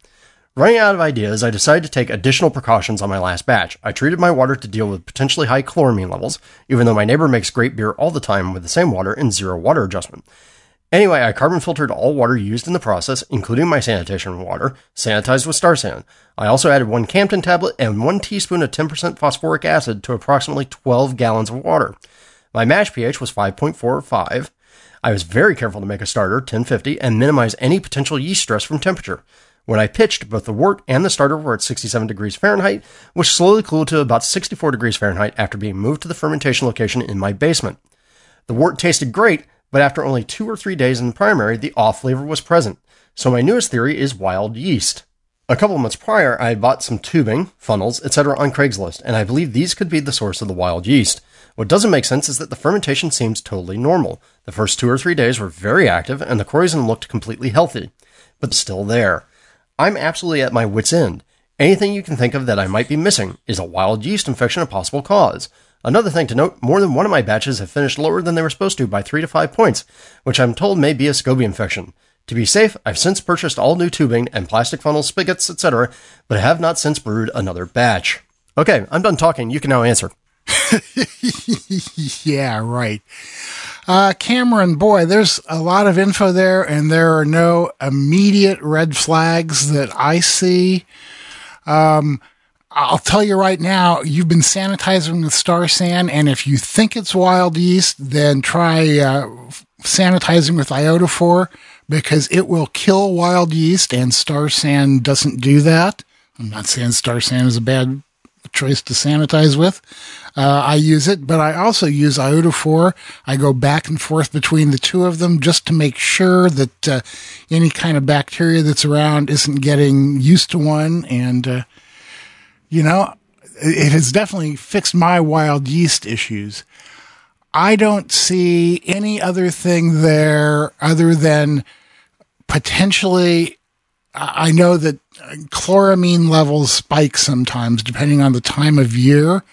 Running out of ideas, I decided to take additional precautions on my last batch. I treated my water to deal with potentially high chloramine levels, even though my neighbor makes great beer all the time with the same water and zero water adjustment. Anyway, I carbon filtered all water used in the process, including my sanitation water, sanitized with Star San. I also added one Campden tablet and one teaspoon of 10% phosphoric acid to approximately 12 gallons of water. My mash pH was 5.45. I was very careful to make a starter 1050 and minimize any potential yeast stress from temperature. When I pitched, both the wort and the starter were at 67 degrees Fahrenheit, which slowly cooled to about 64 degrees Fahrenheit after being moved to the fermentation location in my basement. The wort tasted great, but after only two or three days in the primary, the off flavor was present. So my newest theory is wild yeast. A couple months prior, I had bought some tubing, funnels, etc. on Craigslist, and I believe these could be the source of the wild yeast. What doesn't make sense is that the fermentation seems totally normal. The first two or three days were very active, and the krausen looked completely healthy, but still there. I'm absolutely at my wits' end. Anything you can think of that I might be missing is a wild yeast infection a possible cause. Another thing to note, more than one of my batches have finished lower than they were supposed to by 3 to 5 points, which I'm told may be a SCOBY infection. To be safe, I've since purchased all new tubing and plastic funnels, spigots, etc., but have not since brewed another batch. Okay, I'm done talking. You can now answer. yeah, right. Uh, Cameron, boy, there's a lot of info there, and there are no immediate red flags that I see. Um, I'll tell you right now, you've been sanitizing with Star San, and if you think it's wild yeast, then try uh, sanitizing with iodophor because it will kill wild yeast, and Star San doesn't do that. I'm not saying Star San is a bad choice to sanitize with. Uh, I use it, but I also use iodophor. I go back and forth between the two of them just to make sure that uh, any kind of bacteria that's around isn't getting used to one. And, uh, you know, it has definitely fixed my wild yeast issues. I don't see any other thing there other than potentially. I know that chloramine levels spike sometimes depending on the time of year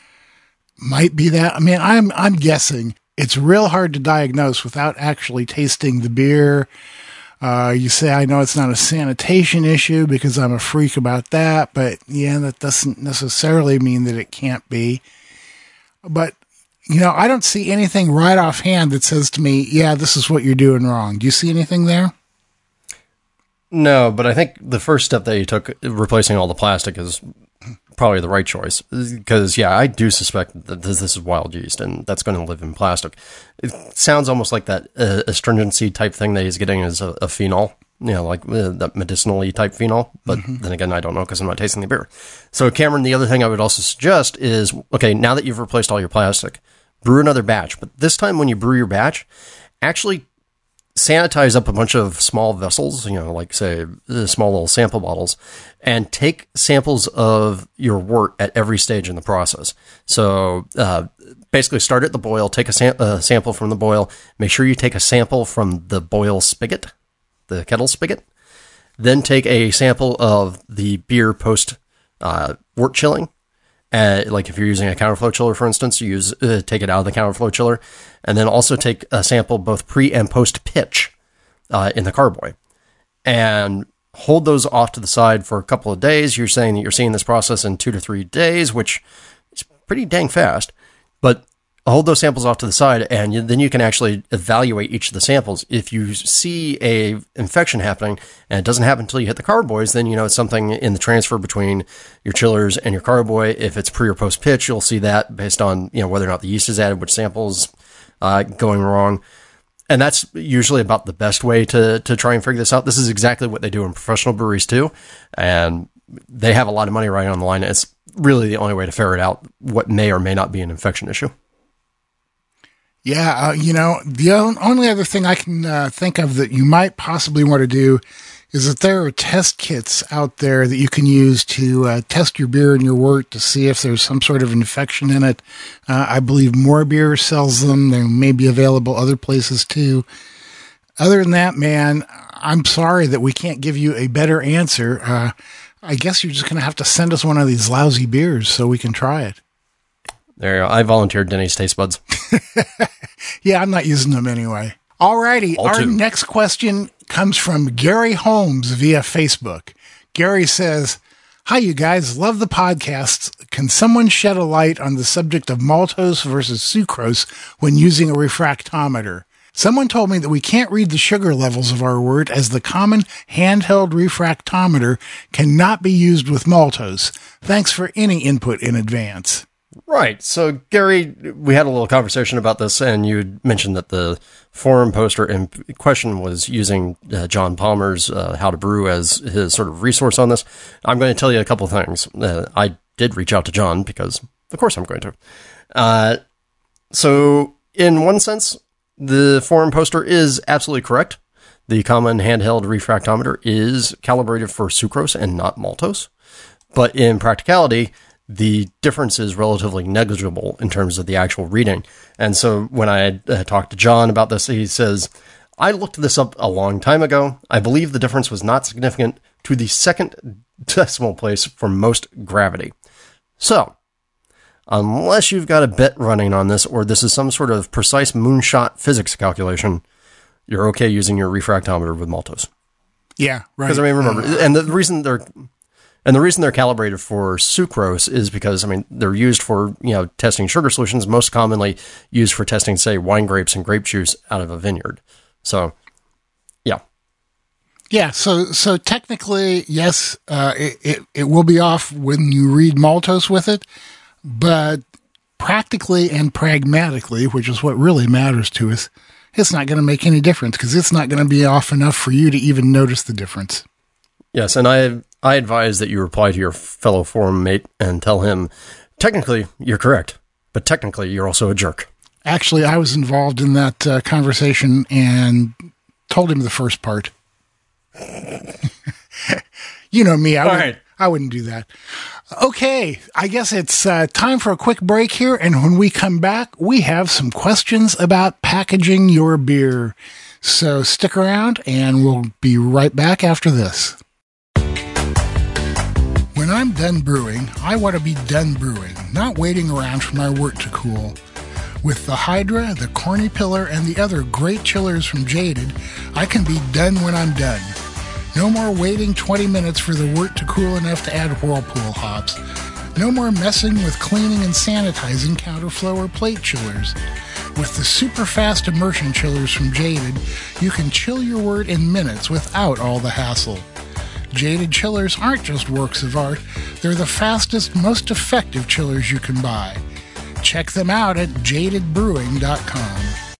might be that. I mean, I'm I'm guessing it's real hard to diagnose without actually tasting the beer. Uh, you say I know it's not a sanitation issue because I'm a freak about that, but yeah, that doesn't necessarily mean that it can't be. But you know, I don't see anything right offhand that says to me, "Yeah, this is what you're doing wrong." Do you see anything there? No, but I think the first step that you took, replacing all the plastic, is probably the right choice. Because, yeah, I do suspect that this, is wild yeast and that's going to live in plastic. It sounds almost like that uh, astringency type thing that he's getting is a, a phenol, you know, like uh, that medicinally type phenol. But mm-hmm. then again, I don't know because I'm not tasting the beer. So, Cameron, the other thing I would also suggest is okay, now that you've replaced all your plastic, brew another batch. But this time, when you brew your batch, actually sanitize up a bunch of small vessels, you know, like say small little sample bottles, and take samples of your wort at every stage in the process. So uh, basically, start at the boil, take a, sam- a, sample from the boil, make sure you take a sample from the boil spigot, the kettle spigot, then take a sample of the beer post uh, wort chilling. Uh, like if you're using a counterflow chiller, for instance, you use uh, take it out of the counterflow chiller, and then also take a sample both pre and post pitch uh, in the carboy, and hold those off to the side for a couple of days. You're saying that you're seeing this process in two to three days, which is pretty dang fast. But hold those samples off to the side, and you, then you can actually evaluate each of the samples. If you see a infection happening and it doesn't happen until you hit the carboys, then you know it's something in the transfer between your chillers and your carboy. If it's pre or post pitch, you'll see that based on you know whether or not the yeast is added, which samples uh, going wrong. And that's usually about the best way to to try and figure this out. This is exactly what they do in professional breweries too, and they have a lot of money right on the line. It's really the only way to ferret out what may or may not be an infection issue. Yeah, uh, you know, the only other thing I can uh, think of that you might possibly want to do is that there are test kits out there that you can use to uh, test your beer and your wort to see if there's some sort of infection in it. Uh, I believe More Beer sells them. They may be available other places too. Other than that, man, I'm sorry that we can't give you a better answer. Uh, I guess you're just going to have to send us one of these lousy beers so we can try it. There you go. I volunteered Denny's taste buds. yeah, I'm not using them anyway. Alrighty. All our two. next question comes from Gary Holmes via Facebook. Gary says, Hi, you guys. Love the podcasts. Can someone shed a light on the subject of maltose versus sucrose when using a refractometer? Someone told me that we can't read the sugar levels of our wort as the common handheld refractometer cannot be used with maltose. Thanks for any input in advance. Right. So, Gary, we had a little conversation about this, and you mentioned that the forum poster in question was using uh, John Palmer's uh, How to Brew as his sort of resource on this. I'm going to tell you a couple things. Uh, I did reach out to John because, of course, I'm going to. Uh, so, in one sense, the forum poster is absolutely correct. The common handheld refractometer is calibrated for sucrose and not maltose. But in practicality, the difference is relatively negligible in terms of the actual reading. And so when I uh, talked to John about this, he says, I looked this up a long time ago. I believe the difference was not significant to the second decimal place for most gravity. So, unless you've got a bet running on this or this is some sort of precise moonshot physics calculation, you're okay using your refractometer with maltose. Yeah, right. Because I mean, remember, and the reason they're and the reason they're calibrated for sucrose is because I mean they're used for you know testing sugar solutions, most commonly used for testing, say, wine grapes and grape juice out of a vineyard. So, yeah, yeah. So so technically, yes, uh, it, it it will be off when you read maltose with it, but practically and pragmatically, which is what really matters to us, it's not going to make any difference because it's not going to be off enough for you to even notice the difference. Yes, and I I advise that you reply to your fellow forum mate and tell him, technically you're correct, but technically you're also a jerk. Actually, I was involved in that uh, conversation and told him the first part. you know me, I, would, right. I wouldn't do that. Okay, I guess it's uh, time for a quick break here. And when we come back, we have some questions about packaging your beer. So stick around and we'll be right back after this. When I'm done brewing, I want to be done brewing, not waiting around for my wort to cool. With the Hydra, the Corny Pillar, and the other great chillers from Jaded, I can be done when I'm done. No more waiting 20 minutes for the wort to cool enough to add Whirlpool hops. No more messing with cleaning and sanitizing counterflow or plate chillers. With the super fast immersion chillers from Jaded, you can chill your wort in minutes without all the hassle. Jaded chillers aren't just works of art, they're the fastest, most effective chillers you can buy. Check them out at jadedbrewing.com.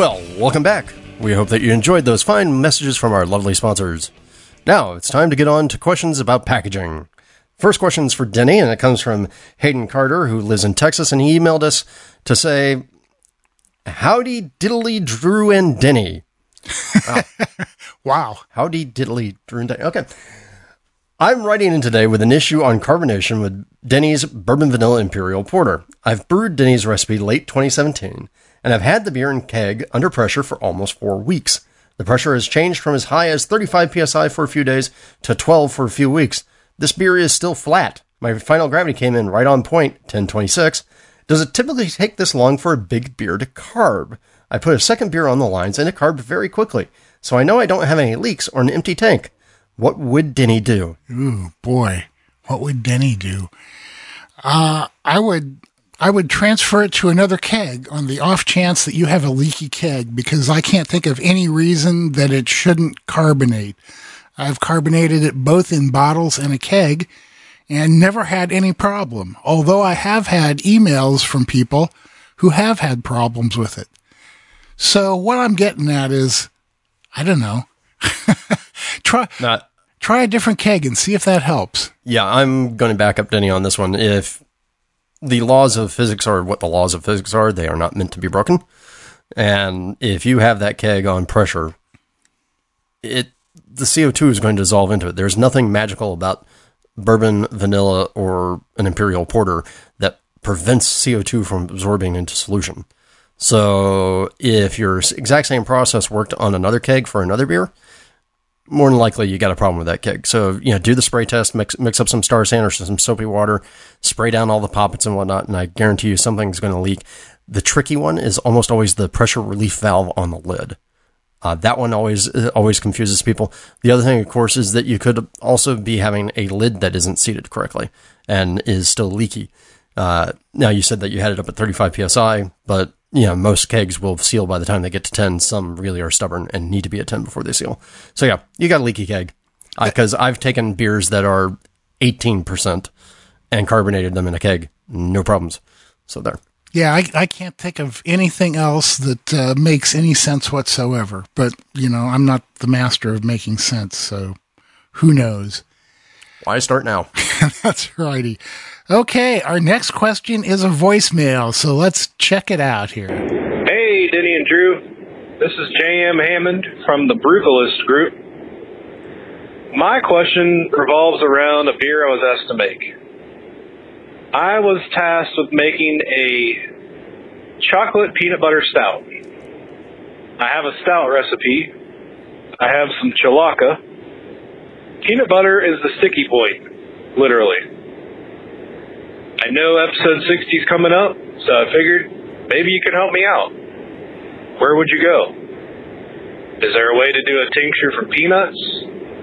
Well, welcome back. We hope that you enjoyed those fine messages from our lovely sponsors. Now it's time to get on to questions about packaging. First question is for Denny, and it comes from Hayden Carter, who lives in Texas, and he emailed us to say, Howdy diddly Drew and Denny. Wow. Howdy diddly Drew and Denny. Okay. I'm writing in today with an issue on carbonation with Denny's Bourbon Vanilla Imperial Porter. I've brewed Denny's recipe late 2017, and I've had the beer in keg under pressure for almost four weeks. The pressure has changed from as high as 35 psi for a few days to 12 for a few weeks. This beer is still flat. My final gravity came in right on point, 1026. Does it typically take this long for a big beer to carb? I put a second beer on the lines and it carbed very quickly, so I know I don't have any leaks or an empty tank. What would Denny do? Ooh, boy. What would Denny do? Uh, I would I would transfer it to another keg on the off chance that you have a leaky keg because I can't think of any reason that it shouldn't carbonate. I've carbonated it both in bottles and a keg and never had any problem. Although I have had emails from people who have had problems with it. So what I'm getting at is, I don't know. try Not try a different keg and see if that helps. Yeah, I'm going to back up Denny on this one. If the laws of physics are what the laws of physics are, they are not meant to be broken. And if you have that keg on pressure, it the CO2 is going to dissolve into it. There's nothing magical about bourbon, vanilla, or an imperial porter that prevents CO2 from absorbing into solution. So if your exact same process worked on another keg for another beer, more than likely you got a problem with that keg. So, you know, do the spray test, mix, mix up some Star San or some soapy water, spray down all the poppets and whatnot, and I guarantee you something's going to leak. The tricky one is almost always the pressure relief valve on the lid. Uh, that one always always confuses people. The other thing, of course, is that you could also be having a lid that isn't seated correctly and is still leaky. Uh, now you said that you had it up at 35 psi, but you know most kegs will seal by the time they get to 10. Some really are stubborn and need to be at 10 before they seal. So yeah, you got a leaky keg. Because I've taken beers that are 18% and carbonated them in a keg, no problems. So there. Yeah, I, I can't think of anything else that uh, makes any sense whatsoever. But, you know, I'm not the master of making sense, so who knows? Why start now? That's righty. Okay, our next question is a voicemail, so let's check it out here. Hey, Denny and Drew. This is J.M. Hammond from the Brutalist Group. My question revolves around a beer I was asked to make. I was tasked with making a chocolate peanut butter stout. I have a stout recipe. I have some Cholaca. Peanut butter is the sticky point, literally. I know episode 60 is coming up, so I figured maybe you could help me out. Where would you go? Is there a way to do a tincture for peanuts?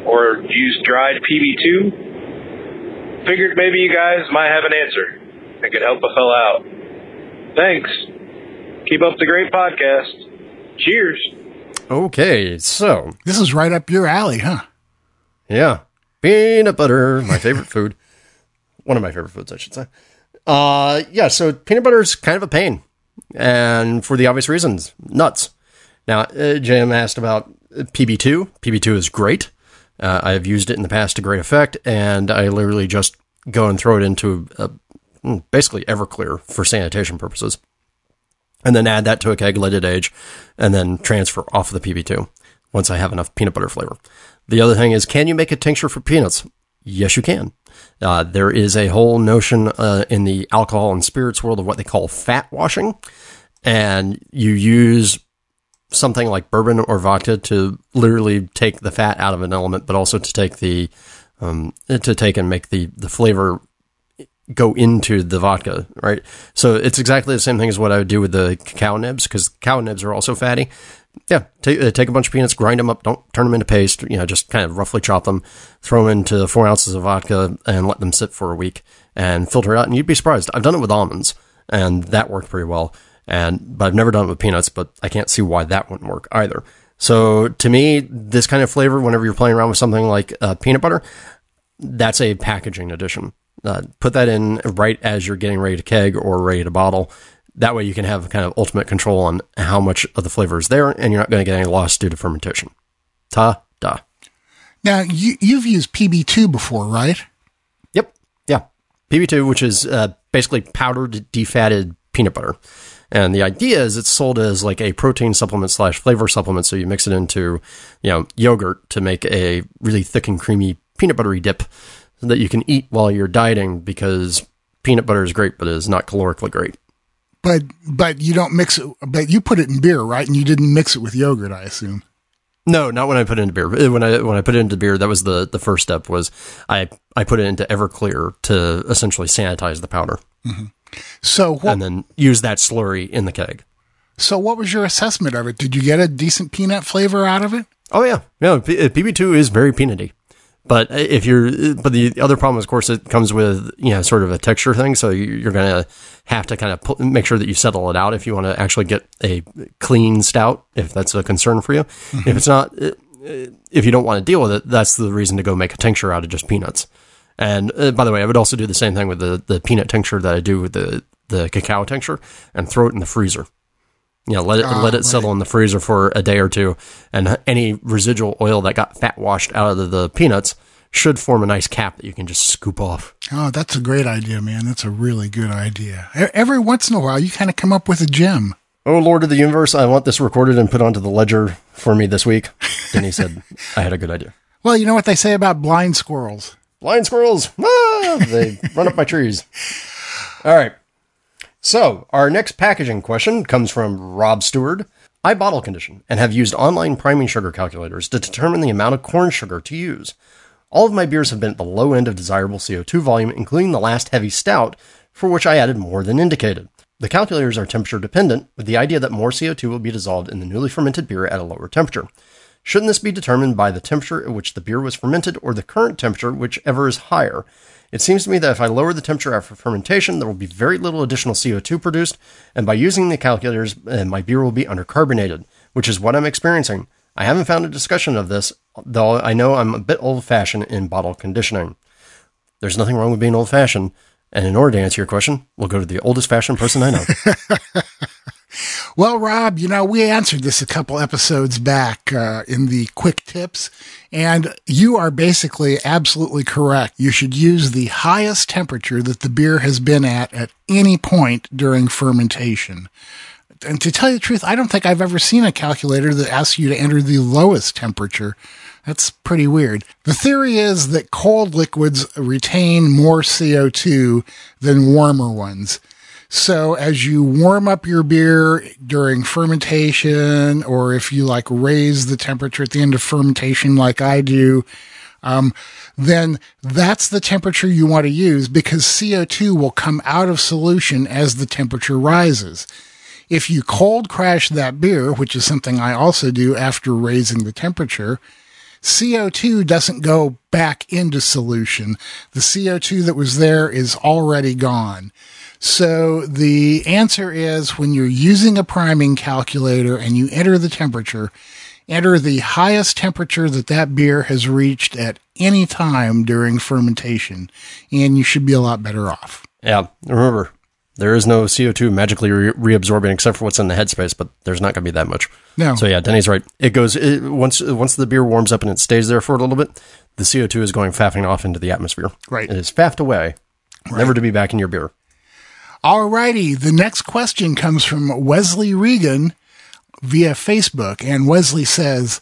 Or use dried PB2? Figured maybe you guys might have an answer that could help a fella out. Thanks. Keep up the great podcast. Cheers. Okay, so This is right up your alley, huh? yeah, peanut butter, my favorite food. One of my favorite foods, I should say. Uh, yeah, so peanut butter is kind of a pain, and for the obvious reasons, nuts. Now, uh, Jim asked about PB2. PB2 is great. Uh, I have used it in the past to great effect, and I literally just go and throw it into uh, basically Everclear for sanitation purposes, and then add that to a keg, let it age, and then transfer off of the PB2 once I have enough peanut butter flavor. The other thing is, can you make a tincture for peanuts? Yes, you can. Uh, there is a whole notion uh, in the alcohol and spirits world of what they call fat washing, and you use something like bourbon or vodka to literally take the fat out of an element, but also to take the um, to take and make the the flavor go into the vodka, right? So it's exactly the same thing as what I would do with the cacao nibs because cacao nibs are also fatty. Yeah, take uh, take a bunch of peanuts, grind them up, don't turn them into paste. You know, just kind of roughly chop them, throw them into four ounces of vodka, and let them sit for a week, and filter it out. And you'd be surprised. I've done it with almonds, and that worked pretty well. And but I've never done it with peanuts, but I can't see why that wouldn't work either. So to me, this kind of flavor, whenever you're playing around with something like uh, peanut butter, that's a packaging addition. Uh, put that in right as you're getting ready to keg or ready to bottle. That way you can have kind of ultimate control on how much of the flavor is there, and you're not going to get any loss due to fermentation. Ta da. Now, you, you've used PB2 before, right? Yep. Yeah. PB2, which is uh, basically powdered, defatted peanut butter. And the idea is it's sold as like a protein supplement slash flavor supplement. So you mix it into, you know, yogurt to make a really thick and creamy peanut buttery dip that you can eat while you're dieting because peanut butter is great, but it is not calorically great. But but you don't mix it. But you put it in beer, right? And you didn't mix it with yogurt, I assume. No, not when I put it into beer. When I when I put it into beer, that was the the first step. Was I I put it into Everclear to essentially sanitize the powder, So what? and then use that slurry in the keg. So what was your assessment of it? Did you get a decent peanut flavor out of it? Oh yeah, yeah. Uh, PB2 is very peanutty, but if you're, but the other problem, is, of course, it comes with you know sort of a texture thing. So you- you're gonna have to kind of pu- make sure that you settle it out if you want to actually get a clean stout. If that's a concern for you, if it's not, if you don't want to deal with it, that's the reason to go make a tincture out of just peanuts. And uh, by the way, I would also do the same thing with the the peanut tincture that I do with the the cacao tincture, and throw it in the freezer. You know, let it Ah, let it settle in the freezer for a day or two, and any residual oil that got fat washed out of the, peanuts should form a nice cap that you can just scoop off. Oh, that's a great idea, man. That's a really good idea. Every once in a while, you kind of come up with a gem. Oh Lord of the Universe, I want this recorded and put onto the ledger for me this week. Then he said I had a good idea. Well, you know what they say about blind squirrels. Blind squirrels, ah, they run up my trees. All right. So, our next packaging question comes from Rob Stewart. I bottle condition and have used online priming sugar calculators to determine the amount of corn sugar to use. All of my beers have been at the low end of desirable CO2 volume, including the last heavy stout, for which I added more than indicated. The calculators are temperature dependent, with the idea that more CO2 will be dissolved in the newly fermented beer at a lower temperature. Shouldn't this be determined by the temperature at which the beer was fermented or the current temperature, whichever is higher? It seems to me that if I lower the temperature after fermentation, there will be very little additional CO2 produced, and by using the calculators, uh, my beer will be undercarbonated, which is what I'm experiencing. I haven't found a discussion of this, though I know I'm a bit old fashioned in bottle conditioning. There's nothing wrong with being old fashioned. And in order to answer your question, we'll go to the oldest fashioned person I know. Well, Rob, you know, we answered this a couple episodes back uh, in the quick tips, and you are basically absolutely correct. You should use the highest temperature that the beer has been at at any point during fermentation. And to tell you the truth, I don't think I've ever seen a calculator that asks you to enter the lowest temperature. That's pretty weird. The theory is that cold liquids retain more CO2 than warmer ones. So as you warm up your beer during fermentation, or if you like raise the temperature at the end of fermentation, like I do, um, then that's the temperature you want to use because CO2 will come out of solution as the temperature rises. If you cold crash that beer, which is something I also do after raising the temperature, CO2 doesn't go back into solution. The CO2 that was there is already gone. So the answer is when you're using a priming calculator and you enter the temperature, enter the highest temperature that that beer has reached at any time during fermentation, and you should be a lot better off. Yeah, remember, there is no CO2 magically re- reabsorbing except for what's in the headspace, but there's not going to be that much. No. So yeah, Denny's right. It goes it, once once the beer warms up and it stays there for a little bit. The CO2 is going faffing off into the atmosphere. Right. It is faffed away, never to be back in your beer. Alrighty, the next question comes from Wesley Regan via Facebook, and Wesley says,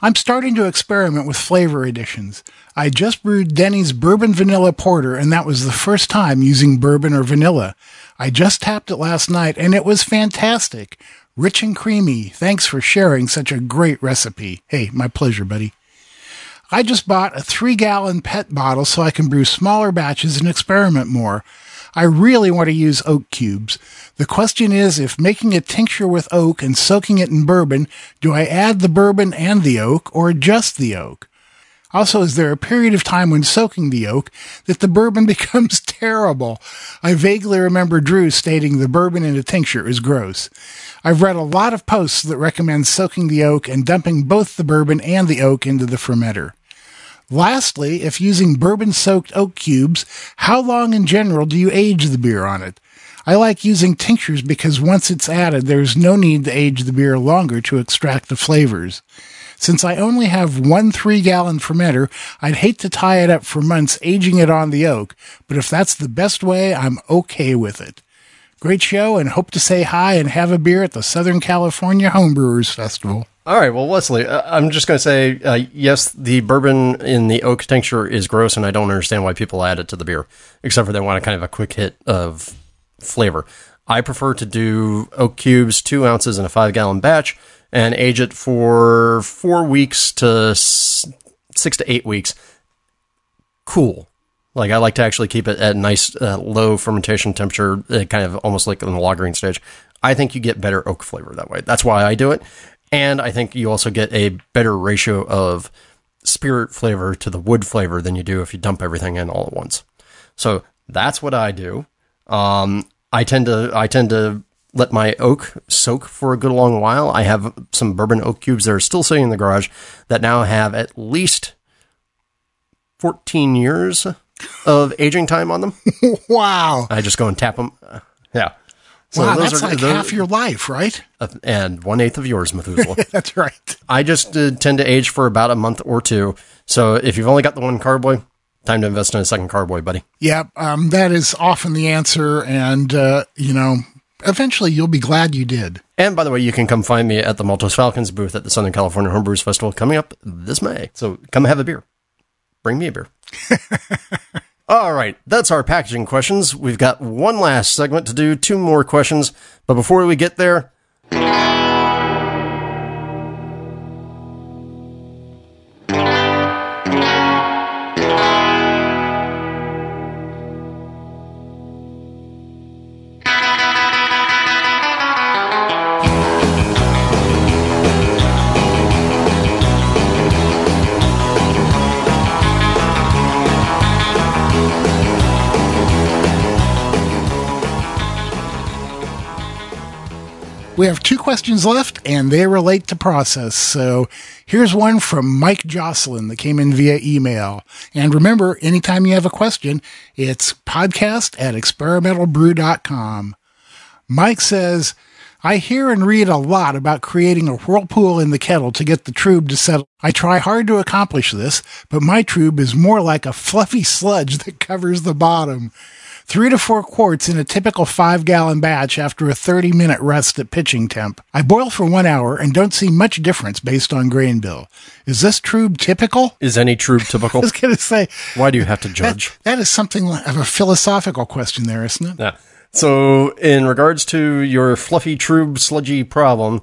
I'm starting to experiment with flavor additions. I just brewed Denny's bourbon vanilla porter, and that was the first time using bourbon or vanilla. I just tapped it last night, and it was fantastic. Rich and creamy. Thanks for sharing such a great recipe. Hey, my pleasure, buddy. I just bought a three gallon PET bottle so I can brew smaller batches and experiment more. I really want to use oak cubes. The question is if making a tincture with oak and soaking it in bourbon, do I add the bourbon and the oak or just the oak? Also, is there a period of time when soaking the oak that the bourbon becomes terrible? I vaguely remember Drew stating the bourbon in a tincture is gross. I've read a lot of posts that recommend soaking the oak and dumping both the bourbon and the oak into the fermenter. Lastly, if using bourbon soaked oak cubes, how long in general do you age the beer on it? I like using tinctures because once it's added, there's no need to age the beer longer to extract the flavors. Since I only have one three gallon fermenter, I'd hate to tie it up for months aging it on the oak, but if that's the best way, I'm okay with it. Great show and hope to say hi and have a beer at the Southern California Homebrewers Festival. All right, well, Wesley, uh, I'm just going to say uh, yes, the bourbon in the oak tincture is gross, and I don't understand why people add it to the beer, except for they want a kind of a quick hit of flavor. I prefer to do oak cubes, two ounces in a five gallon batch, and age it for four weeks to six to eight weeks. Cool. Like I like to actually keep it at nice uh, low fermentation temperature, uh, kind of almost like in the lagering stage. I think you get better oak flavor that way. That's why I do it. And I think you also get a better ratio of spirit flavor to the wood flavor than you do if you dump everything in all at once. So that's what I do. Um, I tend to I tend to let my oak soak for a good long while. I have some bourbon oak cubes that are still sitting in the garage that now have at least 14 years of aging time on them. wow. I just go and tap them. Yeah. So wow, those that's are- like those- half your life, right? uh, and one eighth of yours, Methuselah. That's right. I just uh, tend to age for about a month or two. So if you've only got the one carboy, time to invest in a second carboy, buddy. Yep, um, that is often the answer, and uh, you know, eventually you'll be glad you did. And by the way, you can come find me at the Maltose Falcons booth at the Southern California Homebrewers Festival coming up this May. So come have a beer. Bring me a beer. All right, that's our packaging questions. We've got one last segment to do, two more questions. But before we get there, We have two questions left, and they relate to process. So here's one from Mike Jocelyn that came in via email. And remember, anytime you have a question, it's podcast at experimentalbrew.com. Mike says, I hear and read a lot about creating a whirlpool in the kettle to get the trub to settle. I try hard to accomplish this, but my trub is more like a fluffy sludge that covers the bottom. Three to four quarts in a typical five gallon batch after a 30 minute rest at pitching temp. I boil for one hour and don't see much difference based on grain bill. Is this trub typical? Is any trub typical? I was going to say, Why do you have to judge? that, that is something of a philosophical question there, isn't it? Yeah. So, in regards to your fluffy, trub, sludgy problem,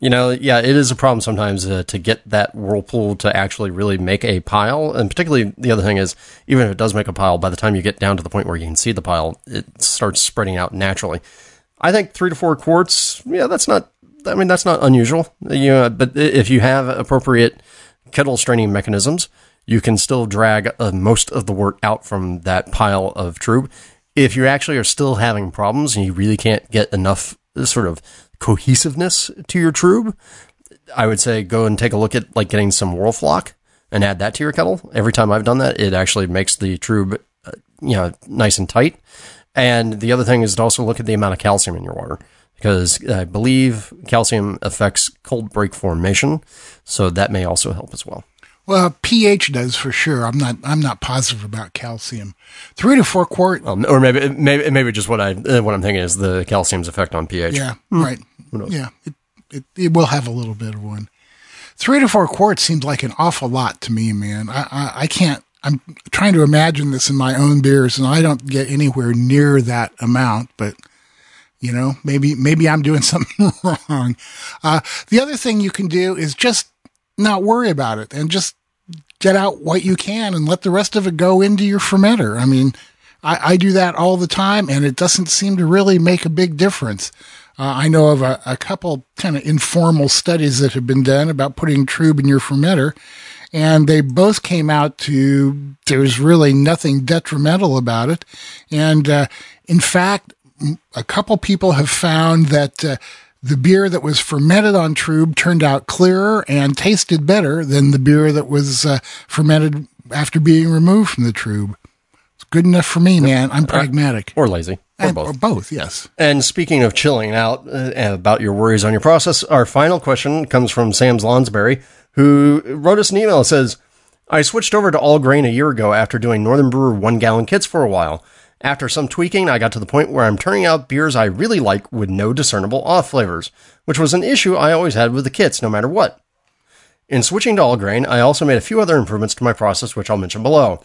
you know, yeah, it is a problem sometimes uh, to get that whirlpool to actually really make a pile. And particularly, the other thing is, even if it does make a pile, by the time you get down to the point where you can see the pile, it starts spreading out naturally. I think three to four quarts, yeah, that's not. I mean, that's not unusual. You know, but if you have appropriate kettle straining mechanisms, you can still drag uh, most of the wort out from that pile of trub if you actually are still having problems and you really can't get enough sort of cohesiveness to your trub, I would say go and take a look at like getting some Whirlfloc and add that to your kettle. Every time I've done that, it actually makes the trub, uh, you know, nice and tight. And the other thing is to also look at the amount of calcium in your water because I believe calcium affects cold break formation, so that may also help as well. Well, pH does for sure. I'm not. I'm not positive about calcium. Three to four quart. Or maybe, maybe, maybe just what I uh, what I'm thinking is the calcium's effect on pH. Yeah, right. Yeah, it, it it will have a little bit of one. Three to four quarts seems like an awful lot to me, man. I, I I can't. I'm trying to imagine this in my own beers, and I don't get anywhere near that amount. But you know, maybe maybe I'm doing something wrong. Uh, the other thing you can do is just not worry about it and just get out what you can and let the rest of it go into your fermenter. I mean, I, I do that all the time and it doesn't seem to really make a big difference. Uh, I know of a, a couple kind of informal studies that have been done about putting trub in your fermenter, and they both came out to there's really nothing detrimental about it. And uh, in fact, a couple people have found that uh, the beer that was fermented on trub turned out clearer and tasted better than the beer that was uh, fermented after being removed from the trub. It's good enough for me, man. I'm pragmatic. Or lazy. Or And- both. or both, yes. And speaking of chilling out uh, about your worries on your process, our final question comes from Sam's Lonsberry, who wrote us an email that says, I switched over to all grain a year ago after doing Northern Brewer one gallon kits for a while. After some tweaking, I got to the point where I'm turning out beers I really like with no discernible off flavors, which was an issue I always had with the kits, no matter what. In switching to all grain, I also made a few other improvements to my process, which I'll mention below.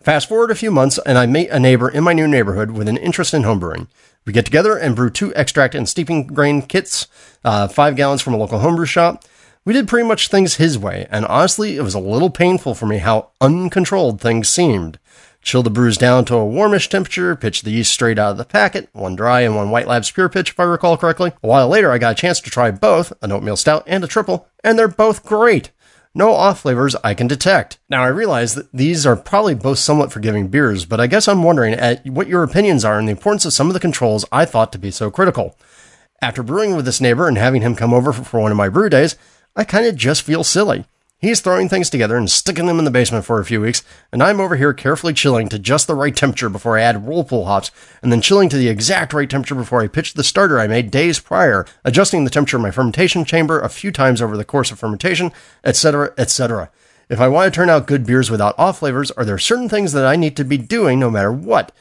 Fast forward a few months, and I meet a neighbor in my new neighborhood with an interest in homebrewing. We get together and brew two extract and steeping grain kits, uh, five gallons from a local homebrew shop. We did pretty much things his way, and honestly, it was a little painful for me how uncontrolled things seemed. Chill the brews down to a warmish temperature, pitch the yeast straight out of the packet, one dry and one White Labs pure pitch, if I recall correctly. A while later, I got a chance to try both, an oatmeal stout and a triple, and they're both great. No off flavors I can detect. Now, I realize that these are probably both somewhat forgiving beers, but I guess I'm wondering at what your opinions are on the importance of some of the controls I thought to be so critical. After brewing with this neighbor and having him come over for- for one of my brew days, I kind of just feel silly. He's throwing things together and sticking them in the basement for a few weeks, and I'm over here carefully chilling to just the right temperature before I add whirlpool hops, and then chilling to the exact right temperature before I pitch the starter I made days prior, adjusting the temperature of my fermentation chamber a few times over the course of fermentation, etc., etc. If I want to turn out good beers without off flavors, are there certain things that I need to be doing no matter what?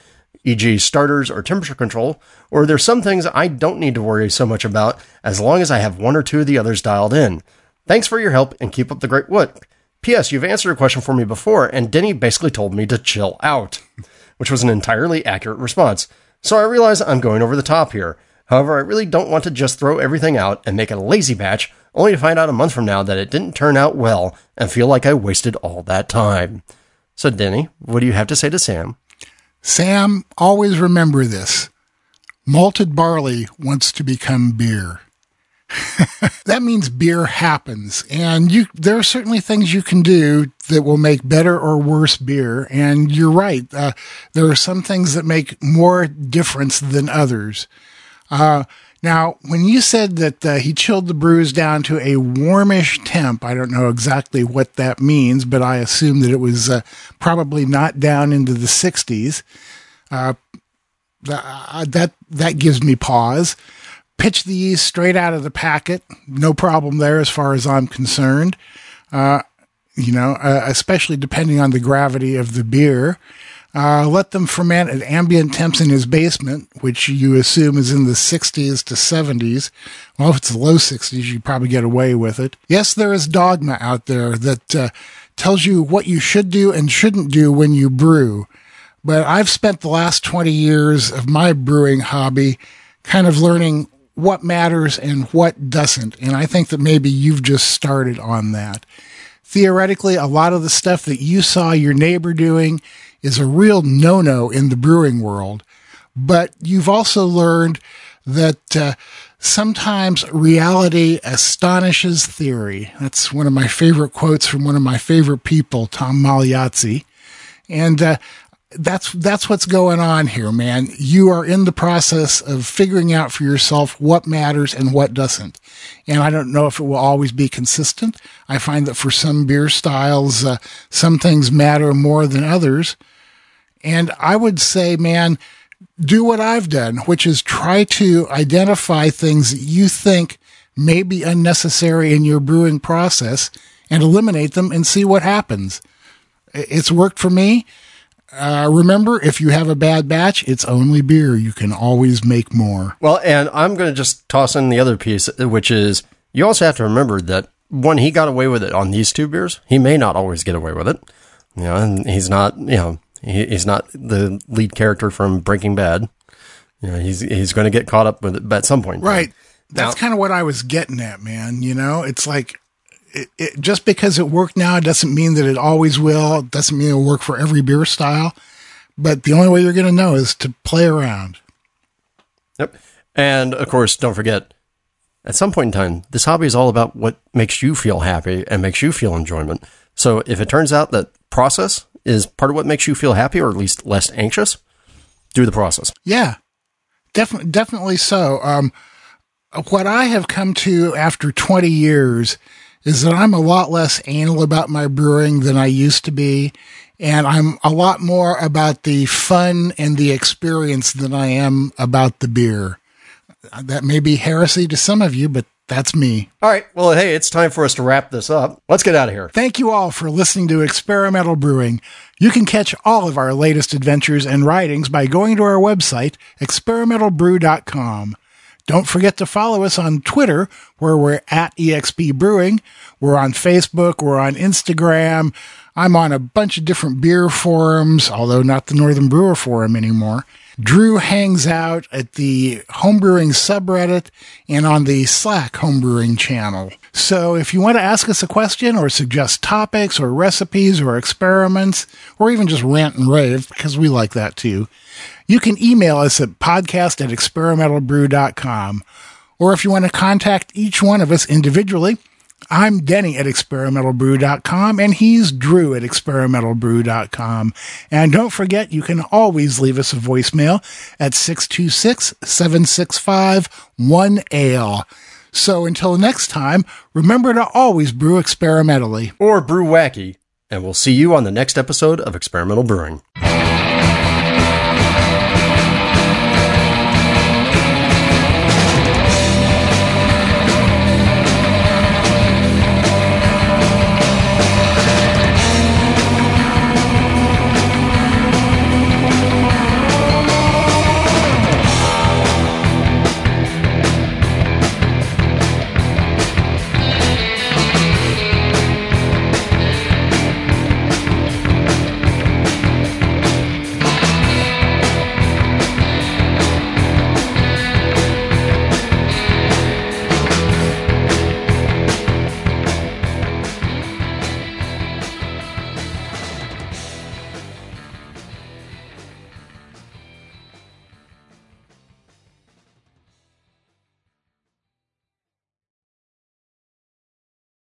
e.g., starters or temperature control, or are there some things I don't need to worry so much about as long as I have one or two of the others dialed in? Thanks for your help and keep up the great work. P.S. You've answered a question for me before, and Denny basically told me to chill out, which was an entirely accurate response. So I realize I'm going over the top here. However, I really don't want to just throw everything out and make a lazy batch, only to find out a month from now that it didn't turn out well and feel like I wasted all that time. So, Denny, what do you have to say to Sam? Sam, always remember this. Malted barley wants to become beer. that means beer happens and you there are certainly things you can do that will make better or worse beer and you're right uh, there are some things that make more difference than others uh, Now, when you said that uh, he chilled the brews down to a warmish temp, I don't know exactly what that means, but I assume that it was uh, probably not down into the 60s. Uh, uh, that that gives me pause. Pitch the yeast straight out of the packet, no problem there as far as I'm concerned. Uh, you know, uh, especially depending on the gravity of the beer. Uh, let them ferment at ambient temps in his basement, which you assume is in the 60s to 70s. Well, if it's the low 60s, you probably get away with it. Yes, there is dogma out there that uh, tells you what you should do and shouldn't do when you brew. But I've spent the last 20 years of my brewing hobby kind of learning what matters and what doesn't. And I think that maybe you've just started on that. Theoretically, a lot of the stuff that you saw your neighbor doing is a real no no in the brewing world. But you've also learned that uh, sometimes reality astonishes theory. That's one of my favorite quotes from one of my favorite people, Tom Magliazzi. And uh, that's that's what's going on here, man. You are in the process of figuring out for yourself what matters and what doesn't. And I don't know if it will always be consistent. I find that for some beer styles, uh, some things matter more than others. And I would say, man, do what I've done, which is try to identify things that you think may be unnecessary in your brewing process and eliminate them and see what happens. It's worked for me. Uh, remember, if you have a bad batch, it's only beer. You can always make more. Well, and I'm going to just toss in the other piece, which is you also have to remember that when he got away with it on these two beers, he may not always get away with it. You know, and he's not, you know, he, he's not the lead character from Breaking Bad. You know, he's he's going to get caught up with it at some point. Right. That's kind of what I was getting at, man. You know, it's like it, it, just because it worked now doesn't mean that it always will. It doesn't mean it'll work for every beer style. But the only way you're going to know is to play around. Yep. And of course, don't forget, at some point in time, this hobby is all about what makes you feel happy and makes you feel enjoyment. So if it turns out that process is part of what makes you feel happy or at least less anxious, do the process. Yeah, definitely, definitely so. Um, what I have come to after 20 years is that I'm a lot less anal about my brewing than I used to be. And I'm a lot more about the fun and the experience than I am about the beer. That may be heresy to some of you, but that's me. All right. Well, hey, it's time for us to wrap this up. Let's get out of here. Thank you all for listening to Experimental Brewing. You can catch all of our latest adventures and writings by going to our website, experimentalbrew.com. Don't forget to follow us on Twitter, where we're at EXP Brewing. We're on Facebook. We're on Instagram. I'm on a bunch of different beer forums, although not the Northern Brewer Forum anymore. Drew hangs out at the homebrewing subreddit and on the Slack homebrewing channel. So if you want to ask us a question or suggest topics or recipes or experiments, or even just rant and rave, because we like that too, you can email us at podcast at experimentalbrew.com. Or if you want to contact each one of us individually, I'm Denny at experimentalbrew.com and he's Drew at experimentalbrew.com. And don't forget, you can always leave us a voicemail at 626-765-1ALE. So until next time, remember to always brew experimentally. Or brew wacky. And we'll see you on the next episode of Experimental Brewing.